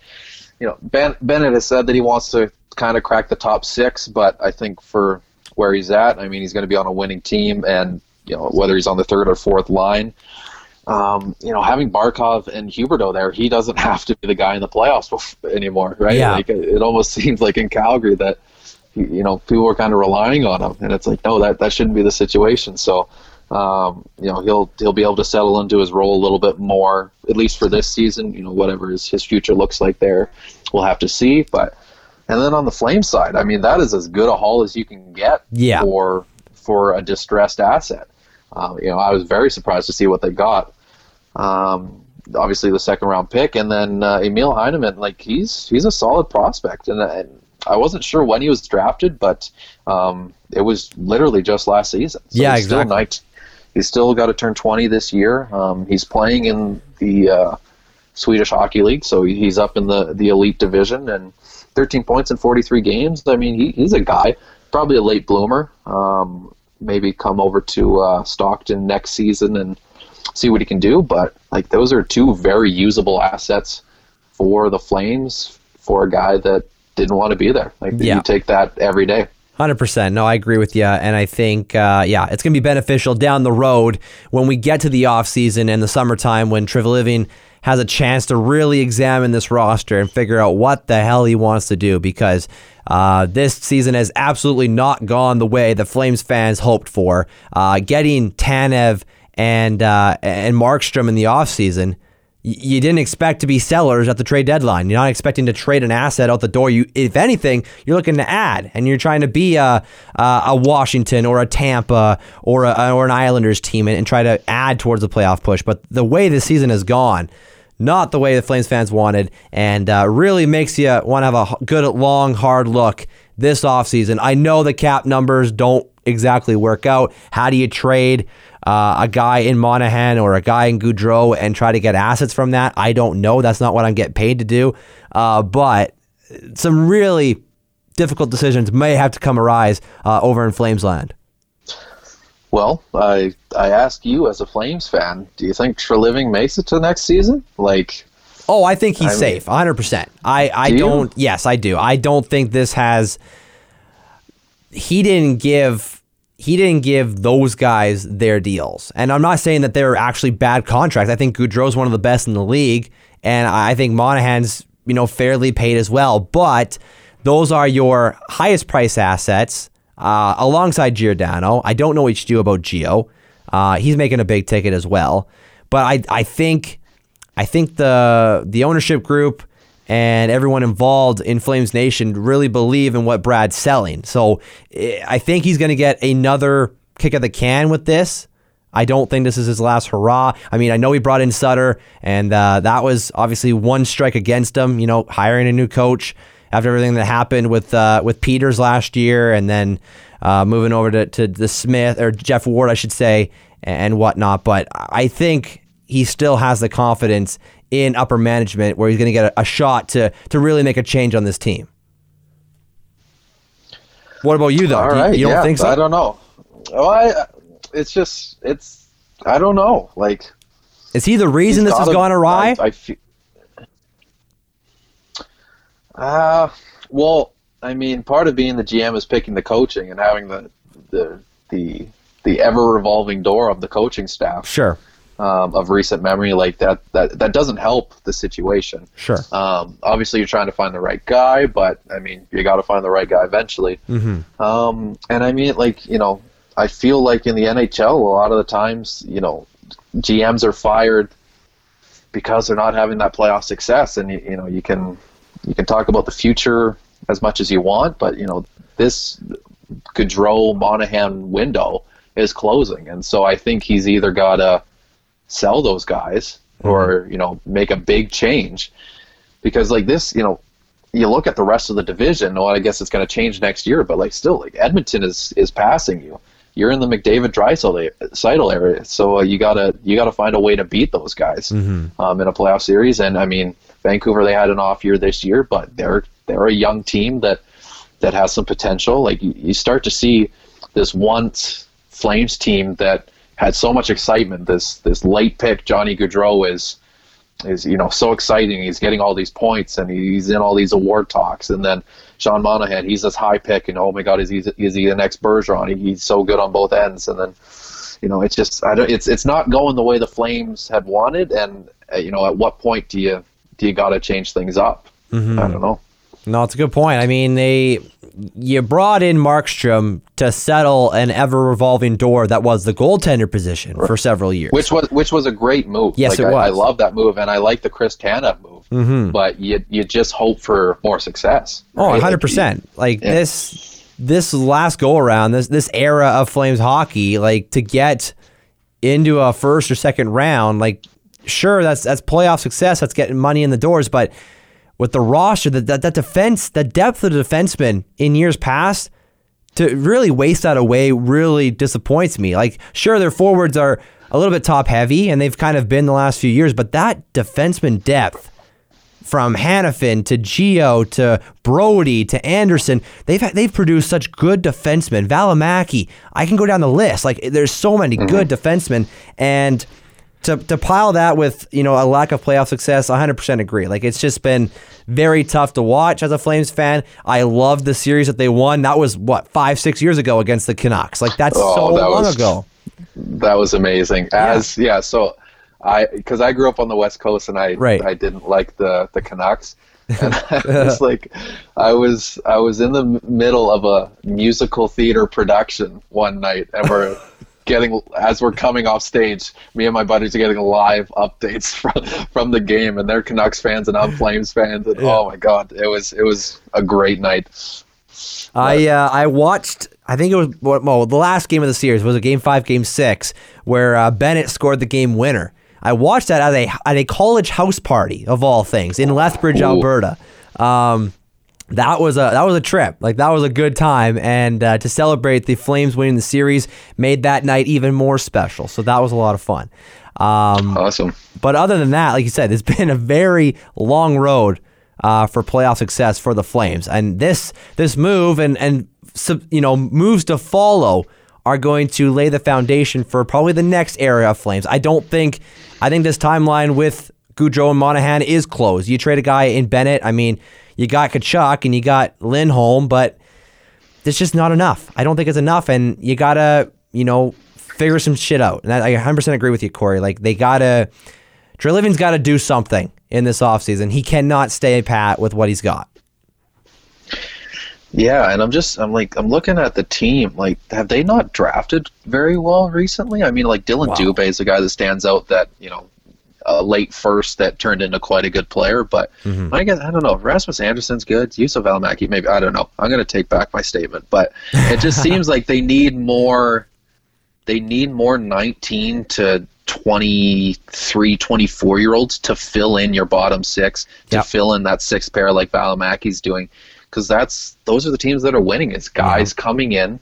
You know, ben, Bennett has said that he wants to kind of crack the top six, but I think for where he's at, I mean, he's going to be on a winning team, and you know whether he's on the third or fourth line. Um, you know, having Barkov and Huberdeau there, he doesn't have to be the guy in the playoffs anymore, right? Yeah. Like it almost seems like in Calgary that you know people were kind of relying on him, and it's like no, that that shouldn't be the situation. So, um, you know, he'll he'll be able to settle into his role a little bit more, at least for this season. You know, whatever his his future looks like there, we'll have to see. But and then on the flame side, I mean, that is as good a haul as you can get Yeah. for for a distressed asset. Uh, you know, I was very surprised to see what they got. Um, obviously, the second round pick, and then uh, Emil Heineman, like he's he's a solid prospect, and, and I wasn't sure when he was drafted, but um, it was literally just last season. So Yeah, he's still exactly. nine- he's still got to turn 20 this year. Um, he's playing in the uh, Swedish Hockey League, so he's up in the, the elite division and 13 points in 43 games. I mean, he, he's a guy, probably a late bloomer. Um, maybe come over to uh, Stockton next season and see what he can do. But like those are two very usable assets for the Flames for a guy that didn't want to be there. Like Yeah. you take that every day. Hundred percent. No, I agree with you, and I think, uh, yeah, it's going to be beneficial down the road when we get to the off season and the summertime when Living has a chance to really examine this roster and figure out what the hell he wants to do because uh, this season has absolutely not gone the way the Flames fans hoped for. Uh, getting Tanev and uh, and Markstrom in the offseason you didn't expect to be sellers at the trade deadline. You're not expecting to trade an asset out the door. You, if anything, you're looking to add, and you're trying to be a a, Washington or a Tampa or a, or an Islanders team and, and try to add towards the playoff push. But the way the season has gone, not the way the Flames fans wanted, and uh, really makes you want to have a good, long, hard look this offseason. I know the cap numbers don't exactly work out. How do you trade uh, a guy in Monahan or a guy in Gaudreau and try to get assets from that? I don't know. That's not what I'm getting paid to do. Uh, but some really difficult decisions may have to come arise uh, over in Flames land. Well, I I ask you as a Flames fan, do you think Treliving makes it to the next season? Like, Oh, I think he's I safe, 100%. I, I do don't. yes, I do. I don't think this has, he didn't give, he didn't give those guys their deals. And I'm not saying that they're actually bad contracts. I think Gaudreau's one of the best in the league. And I think Monahan's, you know, fairly paid as well. But those are your highest price assets uh, alongside Giordano. I don't know what you do about Gio. Uh, he's making a big ticket as well. But I, I think I think the the ownership group and everyone involved in Flames Nation really believe in what Brad's selling. So eh, I think he's going to get another kick of the can with this. I don't think this is his last hurrah. I mean, I know he brought in Sutter, and uh, that was obviously one strike against him. You know, hiring a new coach after everything that happened with uh, with Peters last year, and then uh, moving over to, to the Smith or Geoff Ward, I should say, and whatnot. But I think he still has the confidence in upper management where he's going to get a, a shot to to really make a change on this team. What about you though? all Do you, you don't yeah, think so? I don't know. I. It's just it's. I don't know. Like Is he the reason this has gone awry? I, I fe- Uh, well, I mean, part of being the GM is picking the coaching and having the the the the ever revolving door of the coaching staff sure, um, of recent memory. Like that, that that doesn't help the situation. sure. Um, obviously, you're trying to find the right guy, but I mean, you got to find the right guy eventually. Mm-hmm. Um, and I mean, like you know, I feel like in the NHL, a lot of the times, you know, GMs are fired because they're not having that playoff success, and you, you know, you can you can talk about the future as much as you want, but you know, this Gaudreau Monahan window is closing, and so I think he's either got to sell those guys or you know make a big change because like this, you know, you look at the rest of the division. Well, I guess it's going to change next year, but like still, like Edmonton is is passing you. You're in the McDavid Draisaitl area, so uh, you gotta you gotta find a way to beat those guys um, in a playoff series. And I mean, Vancouver they had an off year this year, but they're they're a young team that that has some potential. Like you, you start to see this once Flames team that had so much excitement. This this late pick Johnny Gaudreau is is you know so exciting. He's getting all these points and he's in all these award talks. And then Sean Monahan, he's this high pick, and oh my God, is he is he the next Bergeron? He, he's so good on both ends. And then you know it's just I don't, it's it's not going the way the Flames had wanted. And you know at what point do you you got to change things up? Mm-hmm. I don't know. No, it's a good point. I mean, they you brought in Markstrom to settle an ever revolving door that was the goaltender position for several years. Which was which was a great move. Yes, like, it I, I love that move, and I like the Chris Tanev move. Mm-hmm. But you you just hope for more success. Oh, right? 100 Like, percent. Like Yeah. this this last go around, this this era of Flames hockey, like to get into a first or second round, like sure that's that's playoff success, that's getting money in the doors, but with the roster, that that, that defense, the depth of the defensemen in years past, to really waste that away really disappoints me. Like, sure, their forwards are a little bit top heavy, and they've kind of been the last few years, but that defenseman depth from Hanifin to Gio to Brodie to Andersson, they've they've produced such good defensemen. Valimaki, I can go down the list. Like, there's so many mm-hmm. good defensemen, and to, to pile that with you know a lack of playoff success, 100% agree. Like it's just been very tough to watch as a Flames fan. I loved the series that they won. That was what five six years ago against the Canucks. Like that's Oh, so that long was- ago. That was amazing. As yeah, so I because I grew up on the West Coast and I Right. I didn't like the the Canucks. And I was like, I was I was in the middle of a musical theater production one night, and we're getting as we're coming off stage. Me and my buddies are getting live updates from from the game, and they're Canucks fans and I'm Flames fans. And oh my god, it was it was a great night. I uh, I watched. I think it was well, the last game of the series was a game five, game six, where uh, Bennett scored the game winner. I watched that at a at a college house party of all things in Lethbridge, Ooh. Alberta. Um, that was a that was a trip. Like that was a good time, and uh, to celebrate the Flames winning the series made that night even more special. So that was a lot of fun. Um, Awesome. but other than that, like you said, it's been a very long road uh, for playoff success for the Flames, and this this move and and you know moves to follow are going to lay the foundation for probably the next era of Flames. I don't think I think this timeline with Gaudreau and Monahan is closed. You trade a guy in Bennett. I mean, you got Tkachuk and you got Lindholm, but it's just not enough. I don't think it's enough, and you gotta, you know, figure some shit out. And I I 100% agree with you, Corey. Like they gotta, Treliving's got to do something in this offseason. He cannot stay pat with what he's got. Yeah, and I'm just I'm like I'm looking at the team. Like, have they not drafted very well recently? I mean, like Dillon Wow. Dubé is a guy that stands out. That you know, a late first that turned into quite a good player. But mm-hmm. I guess I don't know. Rasmus Andersson's good. Juuso Valimaki, maybe I don't know. I'm gonna take back my statement. But it just seems like they need more. They need more 19 to 23, 24 year olds to fill in your bottom six, to Yep. fill in that sixth pair like Valimaki's doing because that's those are the teams that are winning. Is guys coming in,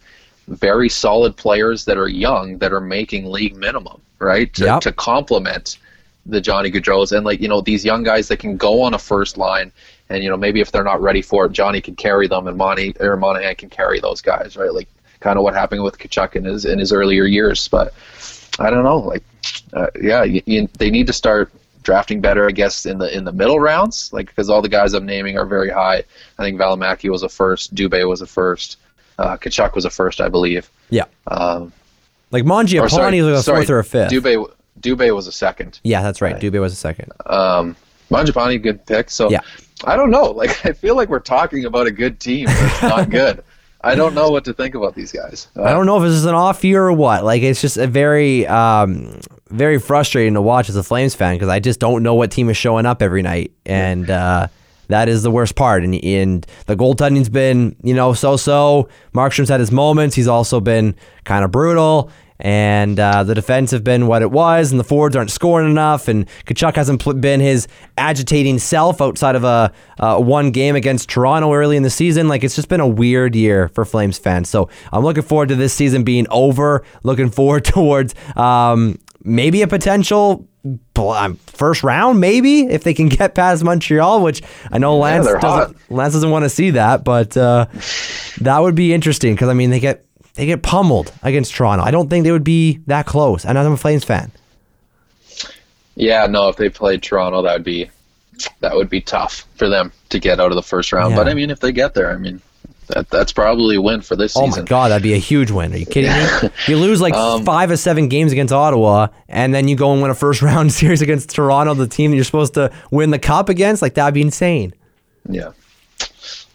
very solid players that are young that are making league minimum, right? To, Yep. to complement the Johnny Gaudreau's and like you know these young guys that can go on a first line and you know maybe if they're not ready for it, Johnny can carry them and Monty or Monahan can carry those guys, right? Like kind of what happened with Tkachuk in his in his earlier years, but I don't know, like uh, yeah, you, you, they need to start drafting better, I guess, in the in the middle rounds, like because all the guys I'm naming are very high. I think Valimaki was a first, Dubé was a first, uh, Tkachuk was a first, I believe. Yeah. Um, Like Mangiapane was a fourth or a fifth. Dubé Dubé was a second. yeah, that's right. Dubé was a second. Um, Mangiapane, good pick. So Yeah. I don't know. Like I feel like we're talking about a good team that's not good. I don't know what to think about these guys. Uh, I don't know if this is an off year or what. Like it's just a very, um, very frustrating to watch as a Flames fan because I just don't know what team is showing up every night, and uh, that is the worst part. And, and the goaltending's been, you know, so-so. Markstrom's had his moments. He's also been kind of brutal. And uh, the defense have been what it was, and the forwards aren't scoring enough. And Tkachuk hasn't pl- been his agitating self outside of a uh, one game against Toronto early in the season. Like it's just been a weird year for Flames fans. So I'm looking forward to this season being over. Looking forward towards um, maybe a potential um, first round, maybe if they can get past Montreal, which I know Lance they're doesn't. hot. Lance doesn't want to see that, but uh, that would be interesting because I mean they get they get pummeled against Toronto. I don't think they would be that close. And I'm a Flames fan. Yeah, no, if they played Toronto, that would be that would be tough for them to get out of the first round. Yeah. But I mean, if they get there, I mean, that that's probably a win for this Oh season. my god, that'd be a huge win. Are you kidding me? You lose like Um, five or seven games against Ottawa, and then you go and win a first round series against Toronto, the team that you're supposed to win the cup against. Like that'd be insane. Yeah.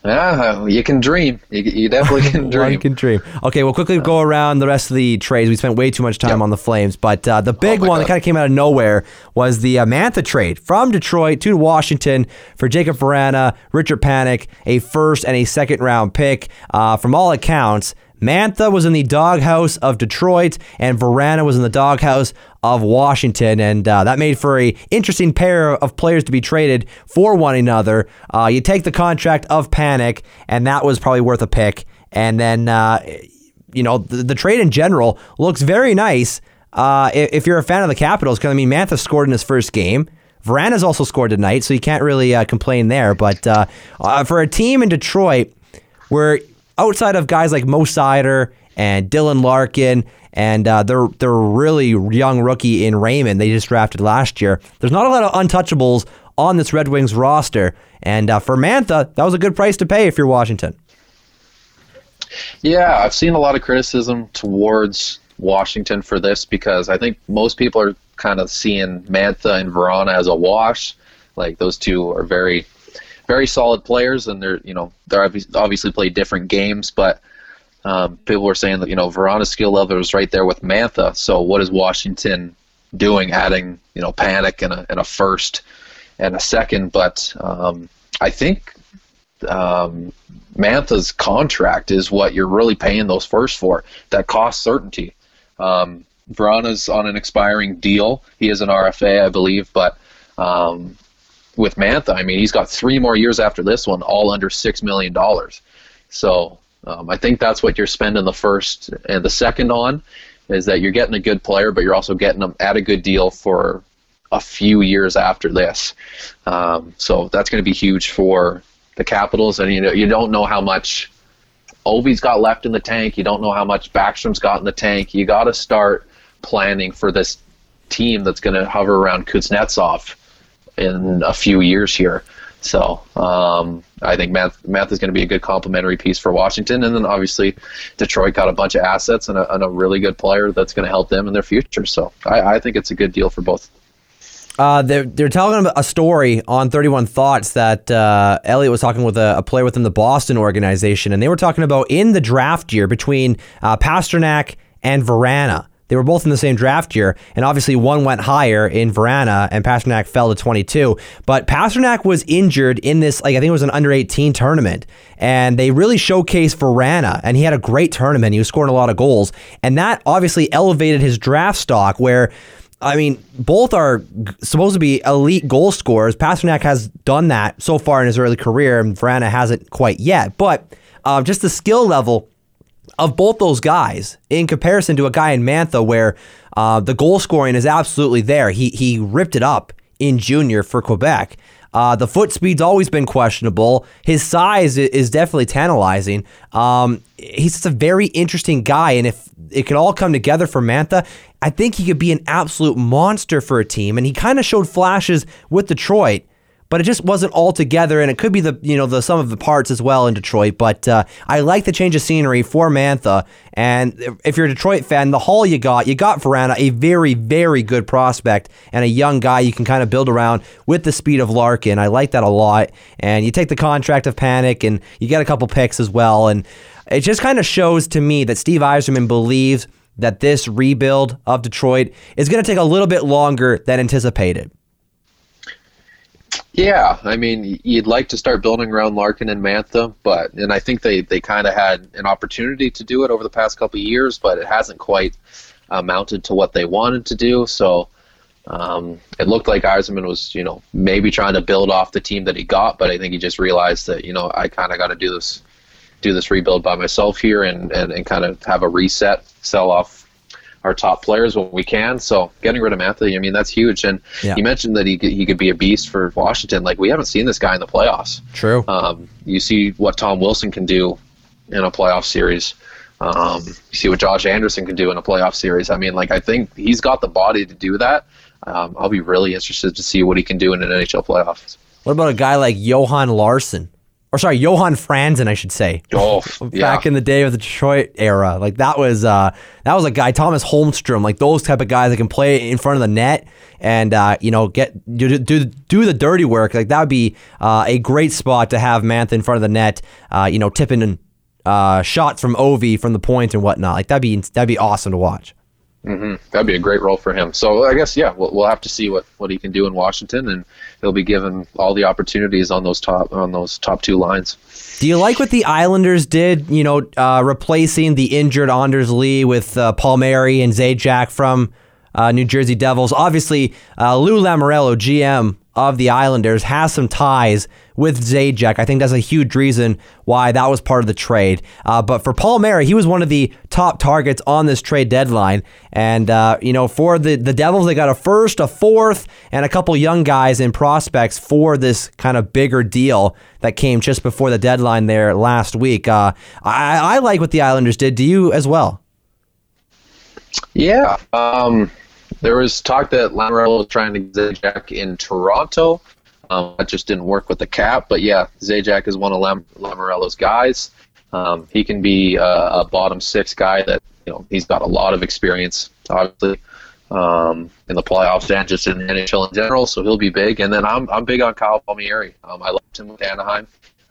Yeah, you can dream. You, you definitely can dream. can dream. Okay, we'll quickly go around the rest of the trades. We spent way too much time Yep. on the Flames, but uh, the big Oh one that kind of came out of nowhere was the uh, Mantha trade from Detroit to Washington for Jakub Vrana, Richard Panik, a first and a second round pick. Uh, from all accounts, Mantha was in the doghouse of Detroit, and Vrana was in the doghouse of Washington, and uh, that made for a interesting pair of players to be traded for one another. Uh, you take the contract of Panik, and that was probably worth a pick, and then. Uh, you know, the, the trade in general looks very nice. Uh, if, if you're a fan of the Capitals, because I mean, Mantha scored in his first game. Vrana's also scored tonight, so you can't really uh, complain there. But uh, for a team in Detroit, where outside of guys like Mo Seider and Dylan Larkin and uh, their their really young rookie in Raymond, they just drafted last year. There's not a lot of untouchables on this Red Wings roster, and uh, for Mantha, that was a good price to pay if you're Washington. Yeah, I've seen a lot of criticism towards Washington for this because I think most people are kind of seeing Mantha and Vrana as a wash. Like those two are very, very solid players, and they're you know they're obviously play different games, but um, people were saying that you know Vrana's skill level is right there with Mantha. So what is Washington doing, adding you know Panik and a and a first and a second? But um, I think um, Mantha's contract is what you're really paying those first for. That cost certainty. Um, on an expiring deal. He is an RFA, I believe, but um, with Mantha, I mean, he's got three more years after this one, all under six million dollars. So um, I think that's what you're spending the first and the second on, is that you're getting a good player, but you're also getting them at a good deal for a few years after this. Um, so that's going to be huge for the Capitals, and you know you don't know how much Ovi's got left in the tank. You don't know how much Backstrom's got in the tank. You got to start planning for this team that's going to hover around Kuznetsov in a few years here. So um, I think Math, Math is going to be a good complementary piece for Washington, and then obviously Detroit got a bunch of assets and a, and a really good player that's going to help them in their future. So I, I think it's a good deal for both. Uh, they're they're telling a story on Thirty One Thoughts that uh, Elliot was talking with a, a player within the Boston organization, and they were talking about in the draft year between uh, Pastrnak and Vrana. They were both in the same draft year, and obviously one went higher in Vrana, and Pastrnak fell to 22. But Pastrnak was injured in this, like I think it was an under 18 tournament, and they really showcased Vrana, and he had a great tournament. He was scoring a lot of goals, and that obviously elevated his draft stock. Where I mean, both are supposed to be elite goal scorers. Pastrnak has done that so far in his early career, and Vrana hasn't quite yet. But uh, just the skill level of both those guys in comparison to a guy in Mantha where uh, the goal scoring is absolutely there. He he ripped it up in junior for Quebec. Uh, the foot speed's always been questionable. His size is definitely tantalizing. Um, he's just a very interesting guy, and if it could all come together for Mantha, I think he could be an absolute monster for a team. And he kind of showed flashes with Detroit but it just wasn't all together, and it could be the you know the sum of the parts as well in Detroit. But uh, I like the change of scenery for Mantha, and if- you're a Detroit fan, the haul you got, you got Vrana, a very very good prospect and a young guy you can kind of build around with the speed of Larkin. I like that a lot, and you take the contract of Panik, and you get a couple picks as well, and it just kind of shows to me that Steve Yzerman believes that this rebuild of Detroit is going to take a little bit longer than anticipated. Yeah, I mean, you'd like to start building around Larkin and Mantha, but and I think they they kind of had an opportunity to do it over the past couple years, but it hasn't quite amounted to what they wanted to do. So um, it looked like Yzerman was, you know, maybe trying to build off the team that he got, but I think he just realized that, you know, I kind of got to do this do this rebuild by myself here and, and, and kind of have a reset, sell off our top players when we can. So getting rid of Mantha, I mean, that's huge. And Yeah. you mentioned that he could, he could be a beast for Washington. Like we haven't seen this guy in the playoffs. True. Um, you see what Tom Wilson can do in a playoff series. Um, you see what Josh Anderson can do in a playoff series. I mean, like I think he's got the body to do that. um, I'll be really interested to see what he can do in an NHL playoffs. What about a guy like Johan Larson? Or sorry, Johan Franzen, I should say. Oh, Back in the day of the Detroit era, like that was uh, that was a guy, Thomas Holmstrom, like those type of guys that can play in front of the net and uh, you know get do, do do the dirty work. Like that would be uh, a great spot to have Mantha in front of the net. Uh, you know, tipping uh, shots from Ovi from the point and whatnot. Like that'd be that'd be awesome to watch. Mm-hmm. That'd be a great role for him. So I guess yeah, we'll, we'll have to see what, what he can do in Washington, and he'll be given all the opportunities on those top on those top two lines. Do you like what the Islanders did? You know, uh, replacing the injured Anders Lee with uh, Palmieri and Zajac from uh, New Jersey Devils. Obviously, uh, Lou Lamoriello, GM of the Islanders, has some ties with Zajac. I think that's a huge reason why that was part of the trade. Uh, but for Palmieri, he was one of the top targets on this trade deadline. And, uh, you know, for the, the Devils, they got a first, a fourth, and a couple young guys and prospects for this kind of bigger deal that came just before the deadline there last week. Uh, I, I like what the Islanders did. Do you as well? Yeah. Um, there was talk that Lamoriello was trying to get Zajac in Toronto. Um, that just didn't work with the cap. But yeah, Zajac is one of Lam- guys. Um, he can be a, a, bottom six guy that you know he's got a lot of experience, obviously, um, in the playoffs and just in the NHL in general. So he'll be big. And then I'm I'm big on Kyle Palmieri. Um, I loved him with Anaheim,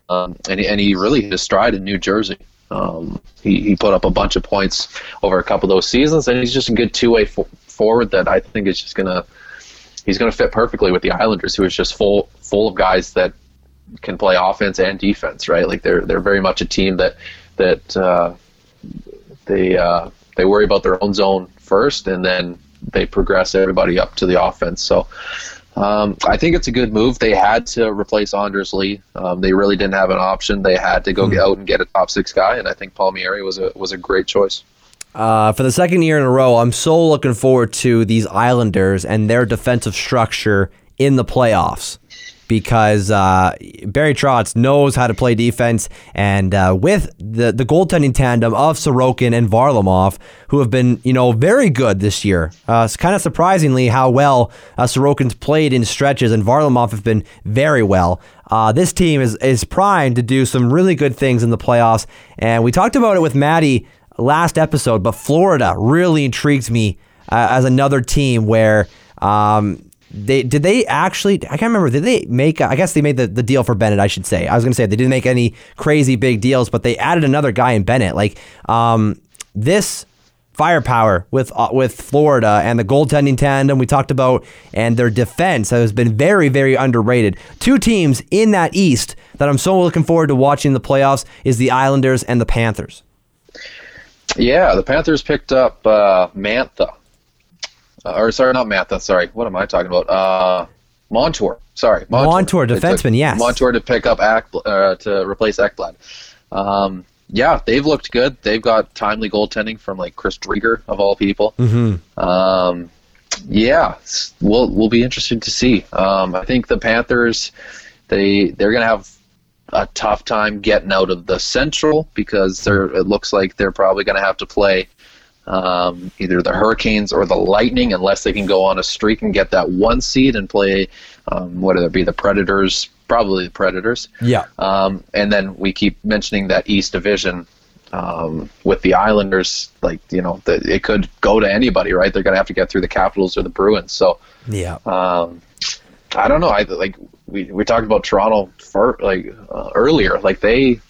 um, and and he really hit his stride in New Jersey. Um, he, he put up a bunch of points over a couple of those seasons, and he's just a good two way fo- forward that I think is just gonna he's gonna fit perfectly with the Islanders, who is just full full of guys that can play offense and defense. Right, like they're they're very much a team that that uh, they uh, they worry about their own zone first, and then they progress everybody up to the offense. So. Um, I think it's a good move. They had to replace Anders Lee. Um, they really didn't have an option. They had to go mm-hmm. out and get a top six guy, and I think Palmieri was a was a great choice. Uh, for the second year in a row, I'm so looking forward to these Islanders and their defensive structure in the playoffs because uh, Barry Trotz knows how to play defense, and uh, with the the goaltending tandem of Sorokin and Varlamov, who have been you know very good this year. Uh, it's kind of surprisingly how well uh, Sorokin's played in stretches, and Varlamov have been very well. Uh, this team is is primed to do some really good things in the playoffs, and we talked about it with Maddie last episode, but Florida really intrigues me uh, as another team where. Um, they did they actually I can't remember did they make I guess they made the, the deal for Bennett I should say. I was gonna say they didn't make any crazy big deals but they added another guy in Bennett. Like um, this firepower with uh, with Florida and the goaltending tandem we talked about and their defense has been very very underrated. Two teams in that East that I'm so looking forward to watching the playoffs is the Islanders and the Panthers. Yeah, the Panthers picked up uh, Mantha. Uh, or sorry, not Mantha. Sorry, what am I talking about? Uh, Montour. Sorry, Montour, Montour defenseman. Yes, Montour to pick up Ack, uh, to replace Ekblad. Um, yeah, they've looked good. They've got timely goaltending from like Chris Driedger of all people. Mm-hmm. Um, yeah, we'll we'll be interested to see. Um, I think the Panthers they they're gonna have a tough time getting out of the Central because they're it looks like they're probably going to have to play um, either the Hurricanes or the Lightning unless they can go on a streak and get that one seed and play um, whether it be the Predators, probably the Predators. Yeah. Um, and then we keep mentioning that East Division. Um, with the Islanders, like you know, the, it could go to anybody, right? They're going to have to get through the Capitals or the Bruins. So, yeah, um, I don't know. I like we, we talked about Toronto for like uh, earlier. Like they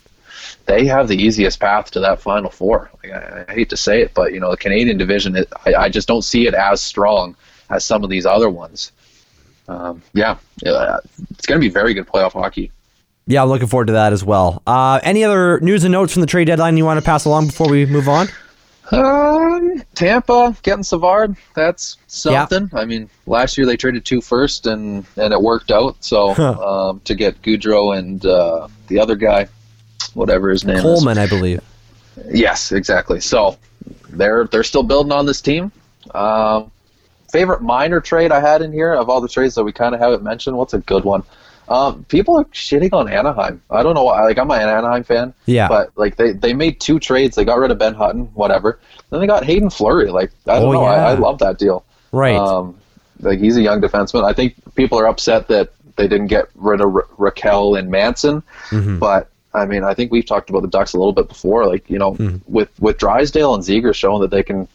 they have the easiest path to that Final Four. Like, I, I, hate to say it, but you know the Canadian division, it, I, I, just don't see it as strong as some of these other ones. Um, yeah, it's going to be very good playoff hockey. Yeah, I'm looking forward to that as well. Uh, any other news and notes from the trade deadline you want to pass along before we move on? Um, Tampa getting Savard, that's something. Yeah. I mean, last year they traded two first, and and it worked out. So um, to get Gaudreau and uh, the other guy, whatever his name Coleman, is. I believe. Yes, exactly. So they're they're still building on this team. Um, favorite minor trade I had in here of all the trades that we kind of haven't mentioned. What's a good one? Um, people are shitting on Anaheim. I don't know why. Like I'm an Anaheim fan. Yeah. But like they, they made two trades. They got rid of Ben Hutton, whatever. Then they got Haydn Fleury. Like I don't oh, know. Yeah. I, I, love that deal. Right. Um, like he's a young defenseman. I think people are upset that they didn't get rid of Ra- Rakell and Manson, but I mean, I think we've talked about the Ducks a little bit before. Like you know, with with Drysdale and Ziegler showing that they can,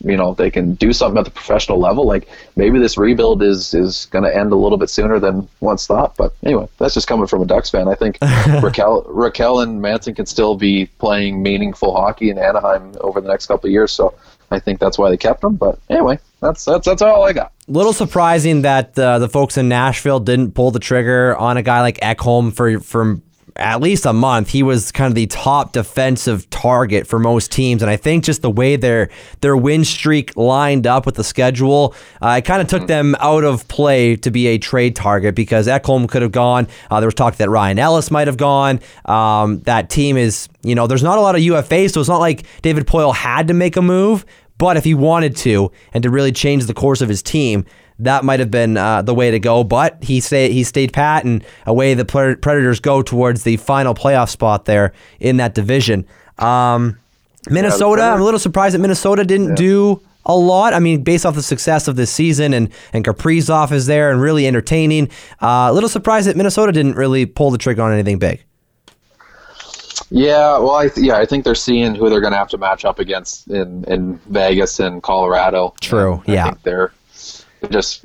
you know, they can do something at the professional level. Like maybe this rebuild is is going to end a little bit sooner than once thought. But anyway, that's just coming from a Ducks fan. I think Rakell Rakell and Manson can still be playing meaningful hockey in Anaheim over the next couple of years. So I think that's why they kept them. But anyway, that's that's that's all I got. little surprising that uh, the folks in Nashville didn't pull the trigger on a guy like Ekholm for for at least a month. He was kind of the top defensive target for most teams, and I think just the way their their win streak lined up with the schedule, uh, it kind of took them out of play to be a trade target because Ekholm could have gone. Uh, there was talk that Ryan Ellis might have gone. Um, that team is, you know, there's not a lot of UFA, so it's not like David Poile had to make a move. But if he wanted to and to really change the course of his team, that might have been uh, the way to go. But he stayed he stayed pat, and away the Predators go towards the final playoff spot there in that division. Um, Minnesota, I'm a little surprised that Minnesota didn't do a lot. I mean, based off the success of this season, and and Kaprizov is there and really entertaining. Uh, a little surprised that Minnesota didn't really pull the trigger on anything big. Yeah, well, I th- yeah, I think they're seeing who they're going to have to match up against in, in Vegas and Colorado. True, And I yeah. think they're just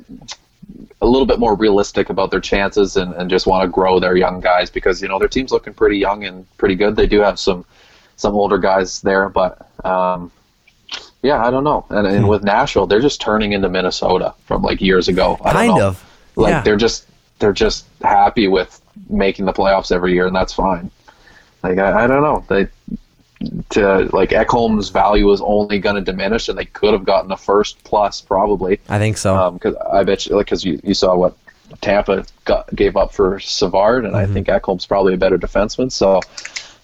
a little bit more realistic about their chances and, and just want to grow their young guys because you know their team's looking pretty young and pretty good. They do have some some older guys there, but um, yeah, I don't know. And, and Hmm. with Nashville, they're just turning into Minnesota from like years ago. I don't Kind know. of, like yeah. they're just they're just happy with making the playoffs every year, and that's fine. Like I, I don't know. They to like Ekholm's value is only going to diminish, and they could have gotten a first plus probably. I think so. Because I bet you, because you, you saw what Tampa got, gave up for Savard, and I think Ekholm's probably a better defenseman. So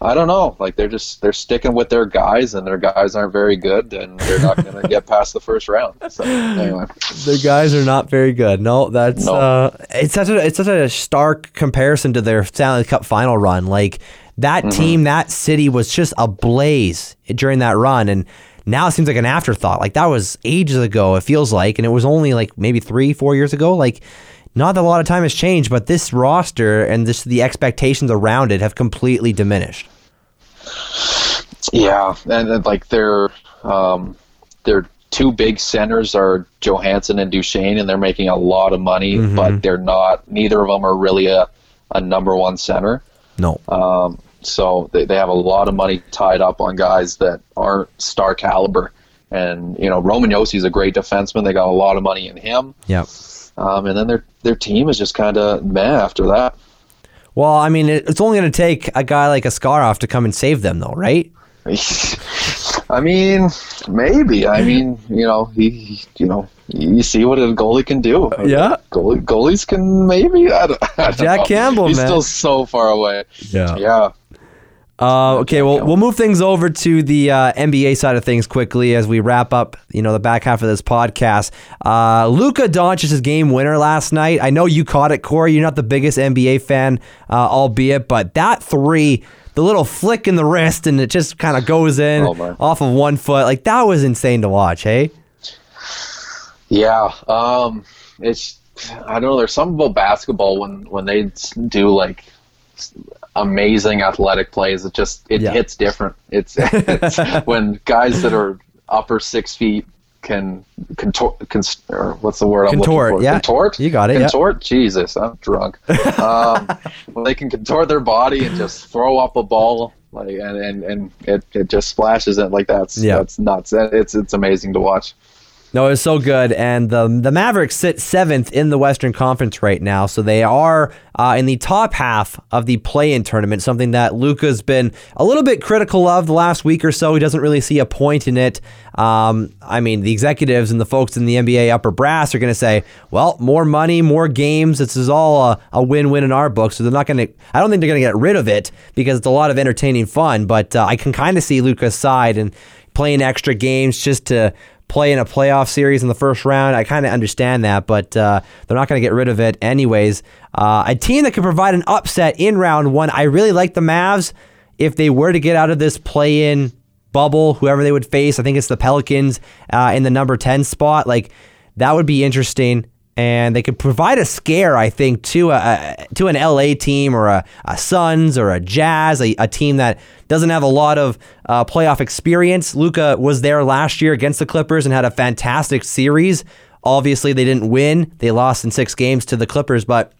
I don't know. Like they're just they're sticking with their guys, and their guys aren't very good, and they're not going to get past the first round. So anyway, The guys are not very good. No, that's No. uh it's such a it's such a stark comparison to their Stanley Cup final run. Like that team, that city was just ablaze during that run and now it seems like an afterthought. Like that was ages ago, it feels like, and it was only like maybe three, four years ago. Like not that a lot of time has changed, but this roster and this the expectations around it have completely diminished. Yeah, and, and like their um, their two big centers are Johansen and Duchene, and they're making a lot of money, but they're not. Neither of them are really a, a number one center. No. Um, so they, they have a lot of money tied up on guys that aren't star caliber. And you know, Roman Josi's a great defenseman. They got a lot of money in him. Yep. Um, and then their their team is just kind of meh after that. Well, I mean, it's only going to take a guy like Askarov to come and save them, though, right? I mean, maybe. I mean, you know, he, he- you know, you see what a goalie can do. Yeah. goalie, goalies can maybe. I don't, I don't Jack know. Campbell, he's man. still so far away. Yeah. Yeah. Uh, okay, well, we'll move things over to the uh, NBA side of things quickly as we wrap up, you know, the back half of this podcast. Uh, Luka Doncic's game winner last night. I know you caught it, Corey. You're not the biggest NBA fan, uh, albeit, but that three, the little flick in the wrist, and it just kind of goes in Oh, off of one foot. Like that was insane to watch. Hey, Yeah, um, it's I don't know. There's something about basketball when when they do like amazing athletic plays. It just it Yeah. hits different. It's, it's when guys that are upper six feet can contort, or what's the word I'm Contort, looking for? yeah. Contort. You got it. Contort. Jesus, I'm drunk. um, they can contort their body and just throw up a ball. Like and, and, and it, it just splashes it like that's Yeah. that's nuts. It's it's amazing to watch. No, it's so good, and the the Mavericks sit seventh in the Western Conference right now, so they are uh, in the top half of the play-in tournament. Something that Luka's been a little bit critical of the last week or so. He doesn't really see a point in it. Um, I mean, the executives and the folks in the NBA upper brass are going to say, "Well, more money, more games. This is all a, a win-win in our book." So they're not going to. I don't think they're going to get rid of it because it's a lot of entertaining fun. But uh, I can kind of see Luka's side and playing extra games just to play in a playoff series in the first round. I kind of understand that, but uh, they're not going to get rid of it anyways. Uh, a team that could provide an upset in round one. I really like the Mavs if they were to get out of this play-in bubble. Whoever they would face, I think it's the Pelicans uh, in the number ten spot. Like That would be interesting. And they could provide a scare, I think, to a, to an LA team or a, a Suns or a Jazz, a, a, team that doesn't have a lot of uh, playoff experience. Luka was there last year against the Clippers and had a fantastic series. Obviously, they didn't win; they lost in six games to the Clippers. But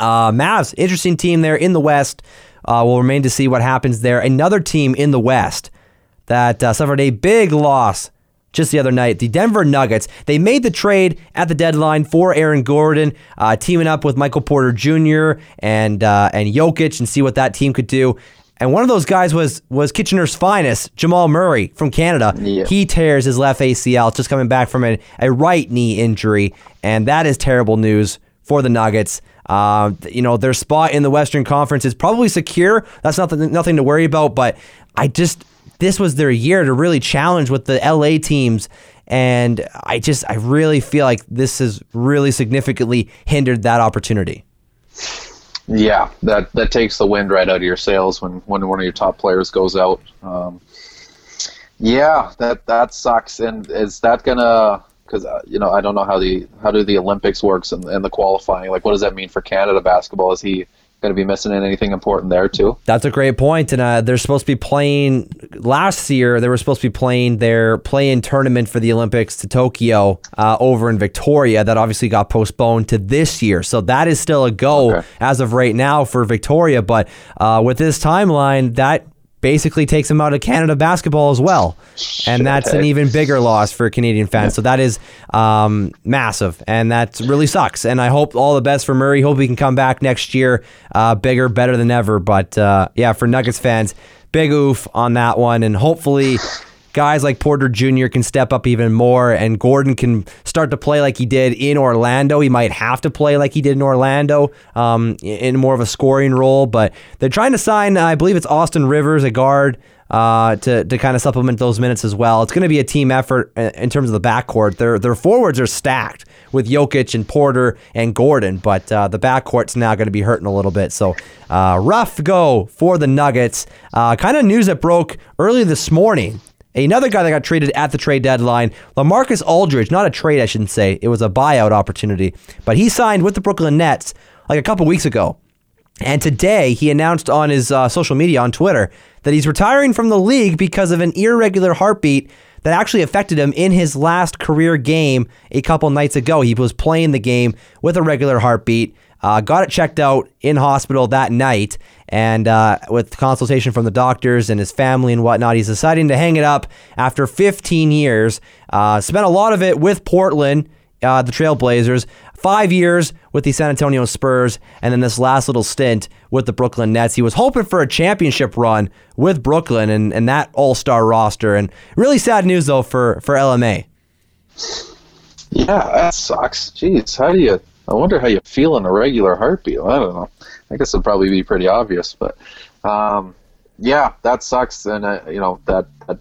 uh, Mavs, interesting team there in the West. Uh, we'll remain to see what happens there. Another team in the West that uh, suffered a big loss just the other night. The Denver Nuggets, they made the trade at the deadline for Aaron Gordon, uh, teaming up with Michael Porter Jr. and uh, and Jokic and see what that team could do. And one of those guys was was Kitchener's finest, Jamal Murray from Canada. Yeah. He tears his left ACL, just coming back from a, a right knee injury, and that is terrible news for the Nuggets. Uh, you know, their spot in the Western Conference is probably secure. That's nothing nothing to worry about. But I just this was their year to really challenge with the LA teams. And I just I really feel like this has really significantly hindered that opportunity. Yeah, that that takes the wind right out of your sails when when one of your top players goes out. Um, yeah, that that sucks. And is that gonna because uh, you know I don't know how the how do the Olympics works and, and the qualifying. Like, what does that mean for Canada basketball? Is he going to be missing anything important there too? That's a great point. And uh, they're supposed to be playing last year. They were supposed to be playing their play-in tournament for the Olympics to Tokyo uh, over in Victoria. That obviously got postponed to this year. So that is still a go okay. as of right now for Victoria. But uh, with this timeline, that basically takes him out of Canada basketball as well. And that's an even bigger loss for Canadian fans. So that is um, massive, and that really sucks. And I hope all the best for Murray. Hope he can come back next year, uh, bigger, better than ever. But uh, yeah, for Nuggets fans, big oof on that one, and hopefully guys like Porter Jr. can step up even more, and Gordon can start to play like he did in Orlando. He might have to play like he did in Orlando um, in more of a scoring role, but they're trying to sign, I believe it's Austin Rivers, a guard. Uh, to, to kind of supplement those minutes as well. It's going to be a team effort in terms of the backcourt. Their their forwards are stacked with Jokic and Porter and Gordon, but uh, the backcourt's now going to be hurting a little bit. So uh, rough go for the Nuggets. Uh, kind of news that broke early this morning Another guy that got traded at the trade deadline, LaMarcus Aldridge, not a trade, I shouldn't say. It was a buyout opportunity. But he signed with the Brooklyn Nets like a couple weeks ago. And today he announced on his uh, social media on Twitter that he's retiring from the league because of an irregular heartbeat that actually affected him in his last career game a couple nights ago. He was playing the game with a regular heartbeat. Uh, got it checked out in hospital that night, and uh, with consultation from the doctors and his family and whatnot, he's deciding to hang it up after 15 years. Uh, spent a lot of it with Portland, uh, the Trailblazers, five years with the San Antonio Spurs, and then this last little stint with the Brooklyn Nets. He was hoping for a championship run with Brooklyn and, and that all star roster. And really sad news, though, for, for LMA. Yeah, that sucks. Jeez, how do you I wonder how you feel in a regular heartbeat. I don't know. I guess it'd probably be pretty obvious, but um, yeah, that sucks. And uh, you know that that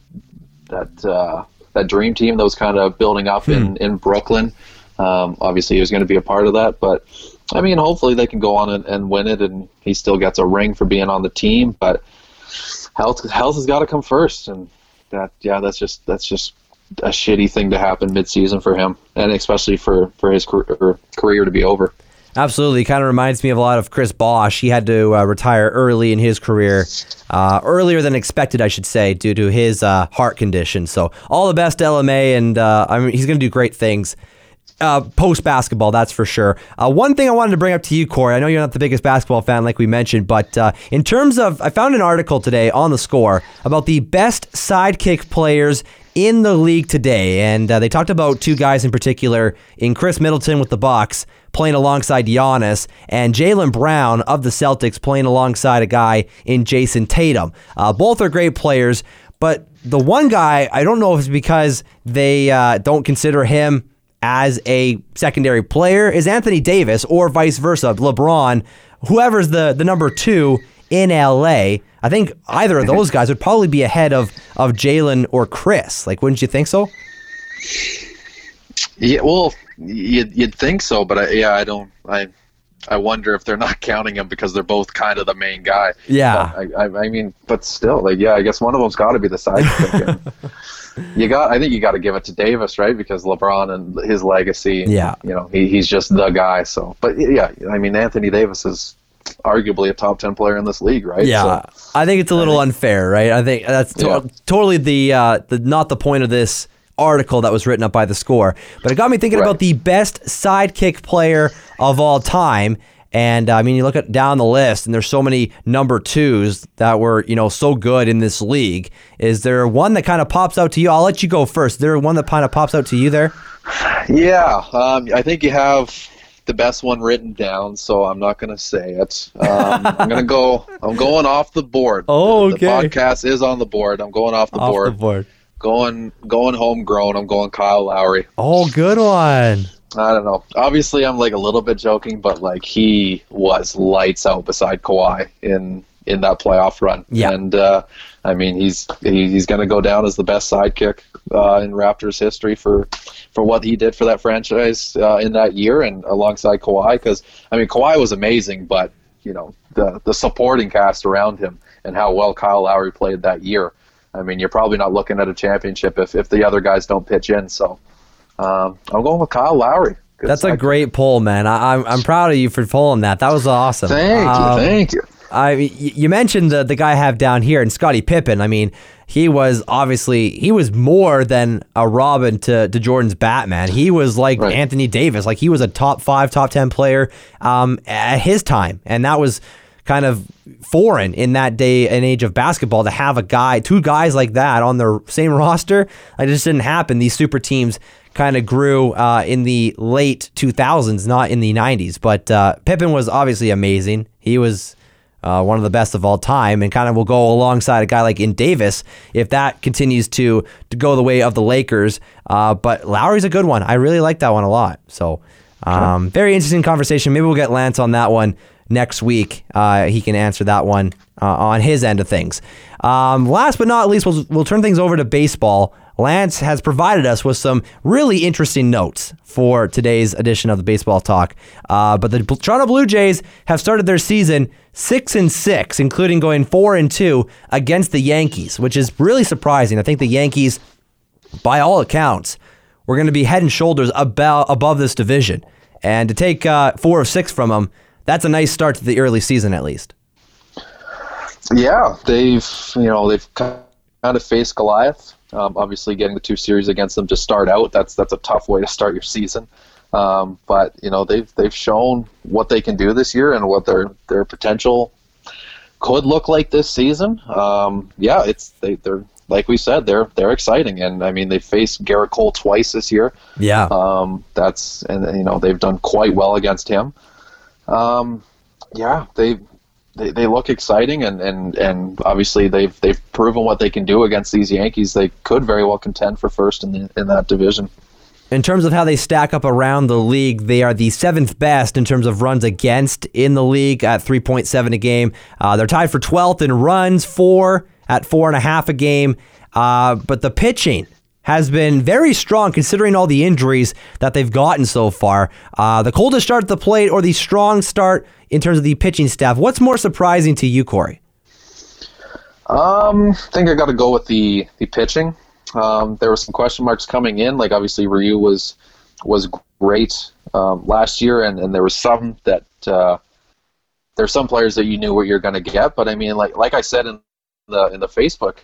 that uh, that dream team that was kind of building up hmm. in in Brooklyn. Um, obviously, he was going to be a part of that, but I mean, hopefully they can go on and, and win it, and he still gets a ring for being on the team. But health health has got to come first, and that yeah, that's just that's just a shitty thing to happen midseason for him, and especially for for his career, career to be over. Absolutely, kind of reminds me of a lot of Chris Bosh. He had to uh, retire early in his career, uh, earlier than expected, I should say, due to his uh, heart condition. So, all the best, LMA, and uh, I mean, he's going to do great things. Uh, post basketball, that's for sure. Uh, one thing I wanted to bring up to you, Corey. I know you're not the biggest basketball fan, like we mentioned, but in terms of, I found an article today on the score about the best sidekick players in the league today, and uh, they talked about two guys in particular in Khris Middleton with the Bucks playing alongside Giannis, and Jaylen Brown of the Celtics playing alongside a guy in Jayson Tatum. Uh, both are great players, but the one guy I don't know if it's because they uh, don't consider him as a secondary player is Anthony Davis, or vice versa. LeBron, whoever's the the number two in LA. I think either of those guys would probably be ahead of of Jaylen or Chris. Like, wouldn't you think so? Yeah, well, you'd, you'd think so, but I, yeah, I don't. I I wonder if they're not counting him because they're both kind of the main guy. Yeah. I, I, I, mean, but still, like, yeah, I guess one of them's got to be the sidekick. you got. I think you got to give it to Davis, right? Because LeBron and his legacy. Yeah. You know, he, he's just the guy. So, but yeah, I mean, Anthony Davis is arguably a top ten player in this league, right? Yeah, So, I think it's a little unfair, right? I think that's to- Yeah. totally the uh, the not the point of this article that was written up by the score, but it got me thinking Right. about the best sidekick player of all time. And uh, I mean, you look at down the list, and there's so many number twos that were, you know, so good in this league. Is there one that kind of pops out to you? I'll let you go first. Is there one that kind of pops out to you there? yeah. Um, I think you have the best one written down, so I'm not going to say it. Um, I'm going to go. I'm going off the board. Oh, okay. The podcast is on the board. I'm going off the Off board. the board. Going going homegrown. I'm going Kyle Lowry. Oh, good one. I don't know. Obviously, I'm like a little bit joking, but like he was lights out beside Kawhi in in that playoff run. Yeah. And uh, I mean, he's he, he's going to go down as the best sidekick uh, in Raptors history for for what he did for that franchise uh, in that year and alongside Kawhi. Because I mean, Kawhi was amazing, but you know the the supporting cast around him and how well Kyle Lowry played that year. I mean, you're probably not looking at a championship if, if the other guys don't pitch in. So um, I'm going with Kyle Lowry. That's a I- great poll, man. I, I'm I'm proud of you for pulling that. That was awesome. Thank Um, you, thank you. I mean, you mentioned the the guy I have down here, and Scottie Pippen. I mean, he was obviously he was more than a Robin to, to Jordan's Batman. He was like Right. Anthony Davis. Like he was a top five, top ten player um, at his time, and that was kind of foreign in that day and age of basketball to have a guy, two guys like that on the same roster. Like, it just didn't happen. These super teams kind of grew uh, in the late 2000s, not in the 90s. But uh, Pippen was obviously amazing. He was uh, one of the best of all time, and kind of will go alongside a guy like in Davis if that continues to to go the way of the Lakers. Uh, but Lowry's a good one. I really like that one a lot. So um, very interesting conversation. Maybe we'll get Lance on that one next week. Uh, he can answer that one uh, on his end of things. Um, last but not least, we'll, we'll turn things over to baseball. Lance has provided us with some really interesting notes for today's edition of the Baseball Talk. Uh, but the Toronto Blue Jays have started their season six and six, including going four and two against the Yankees, which is really surprising. I think the Yankees, by all accounts, we're going to be head and shoulders about above this division. And to take uh, four of six from them, that's a nice start to the early season, at least. Yeah, they've you know they've kind of faced Goliath. Um, obviously, getting the two series against them to start out that's that's a tough way to start your season. Um, but you know they've they've shown what they can do this year and what their their potential could look like this season. Um, yeah, it's they, they're like we said they're they're exciting and I mean they faced Gerrit Cole twice this year. Yeah. Um, that's and you know they've done quite well against him. Um, yeah, they, they they look exciting and, and, and obviously they've they've proven what they can do against these Yankees. They could very well contend for first in the, in that division. In terms of how they stack up around the league, they are the seventh best in terms of runs against in the league at 3.7 a game. Uh, they're tied for 12th in runs, four at four and a half a game. Uh, but the pitching has been very strong considering all the injuries that they've gotten so far. Uh, the coldest start at the plate or the strong start in terms of the pitching staff. What's more surprising to you, Corey? Um, I think I got to go with the the pitching. Um, there were some question marks coming in. Like obviously Ryu was was great um, last year, and, and there was some that uh, there's some players that you knew what you're going to get. But I mean, like like I said in the in the Facebook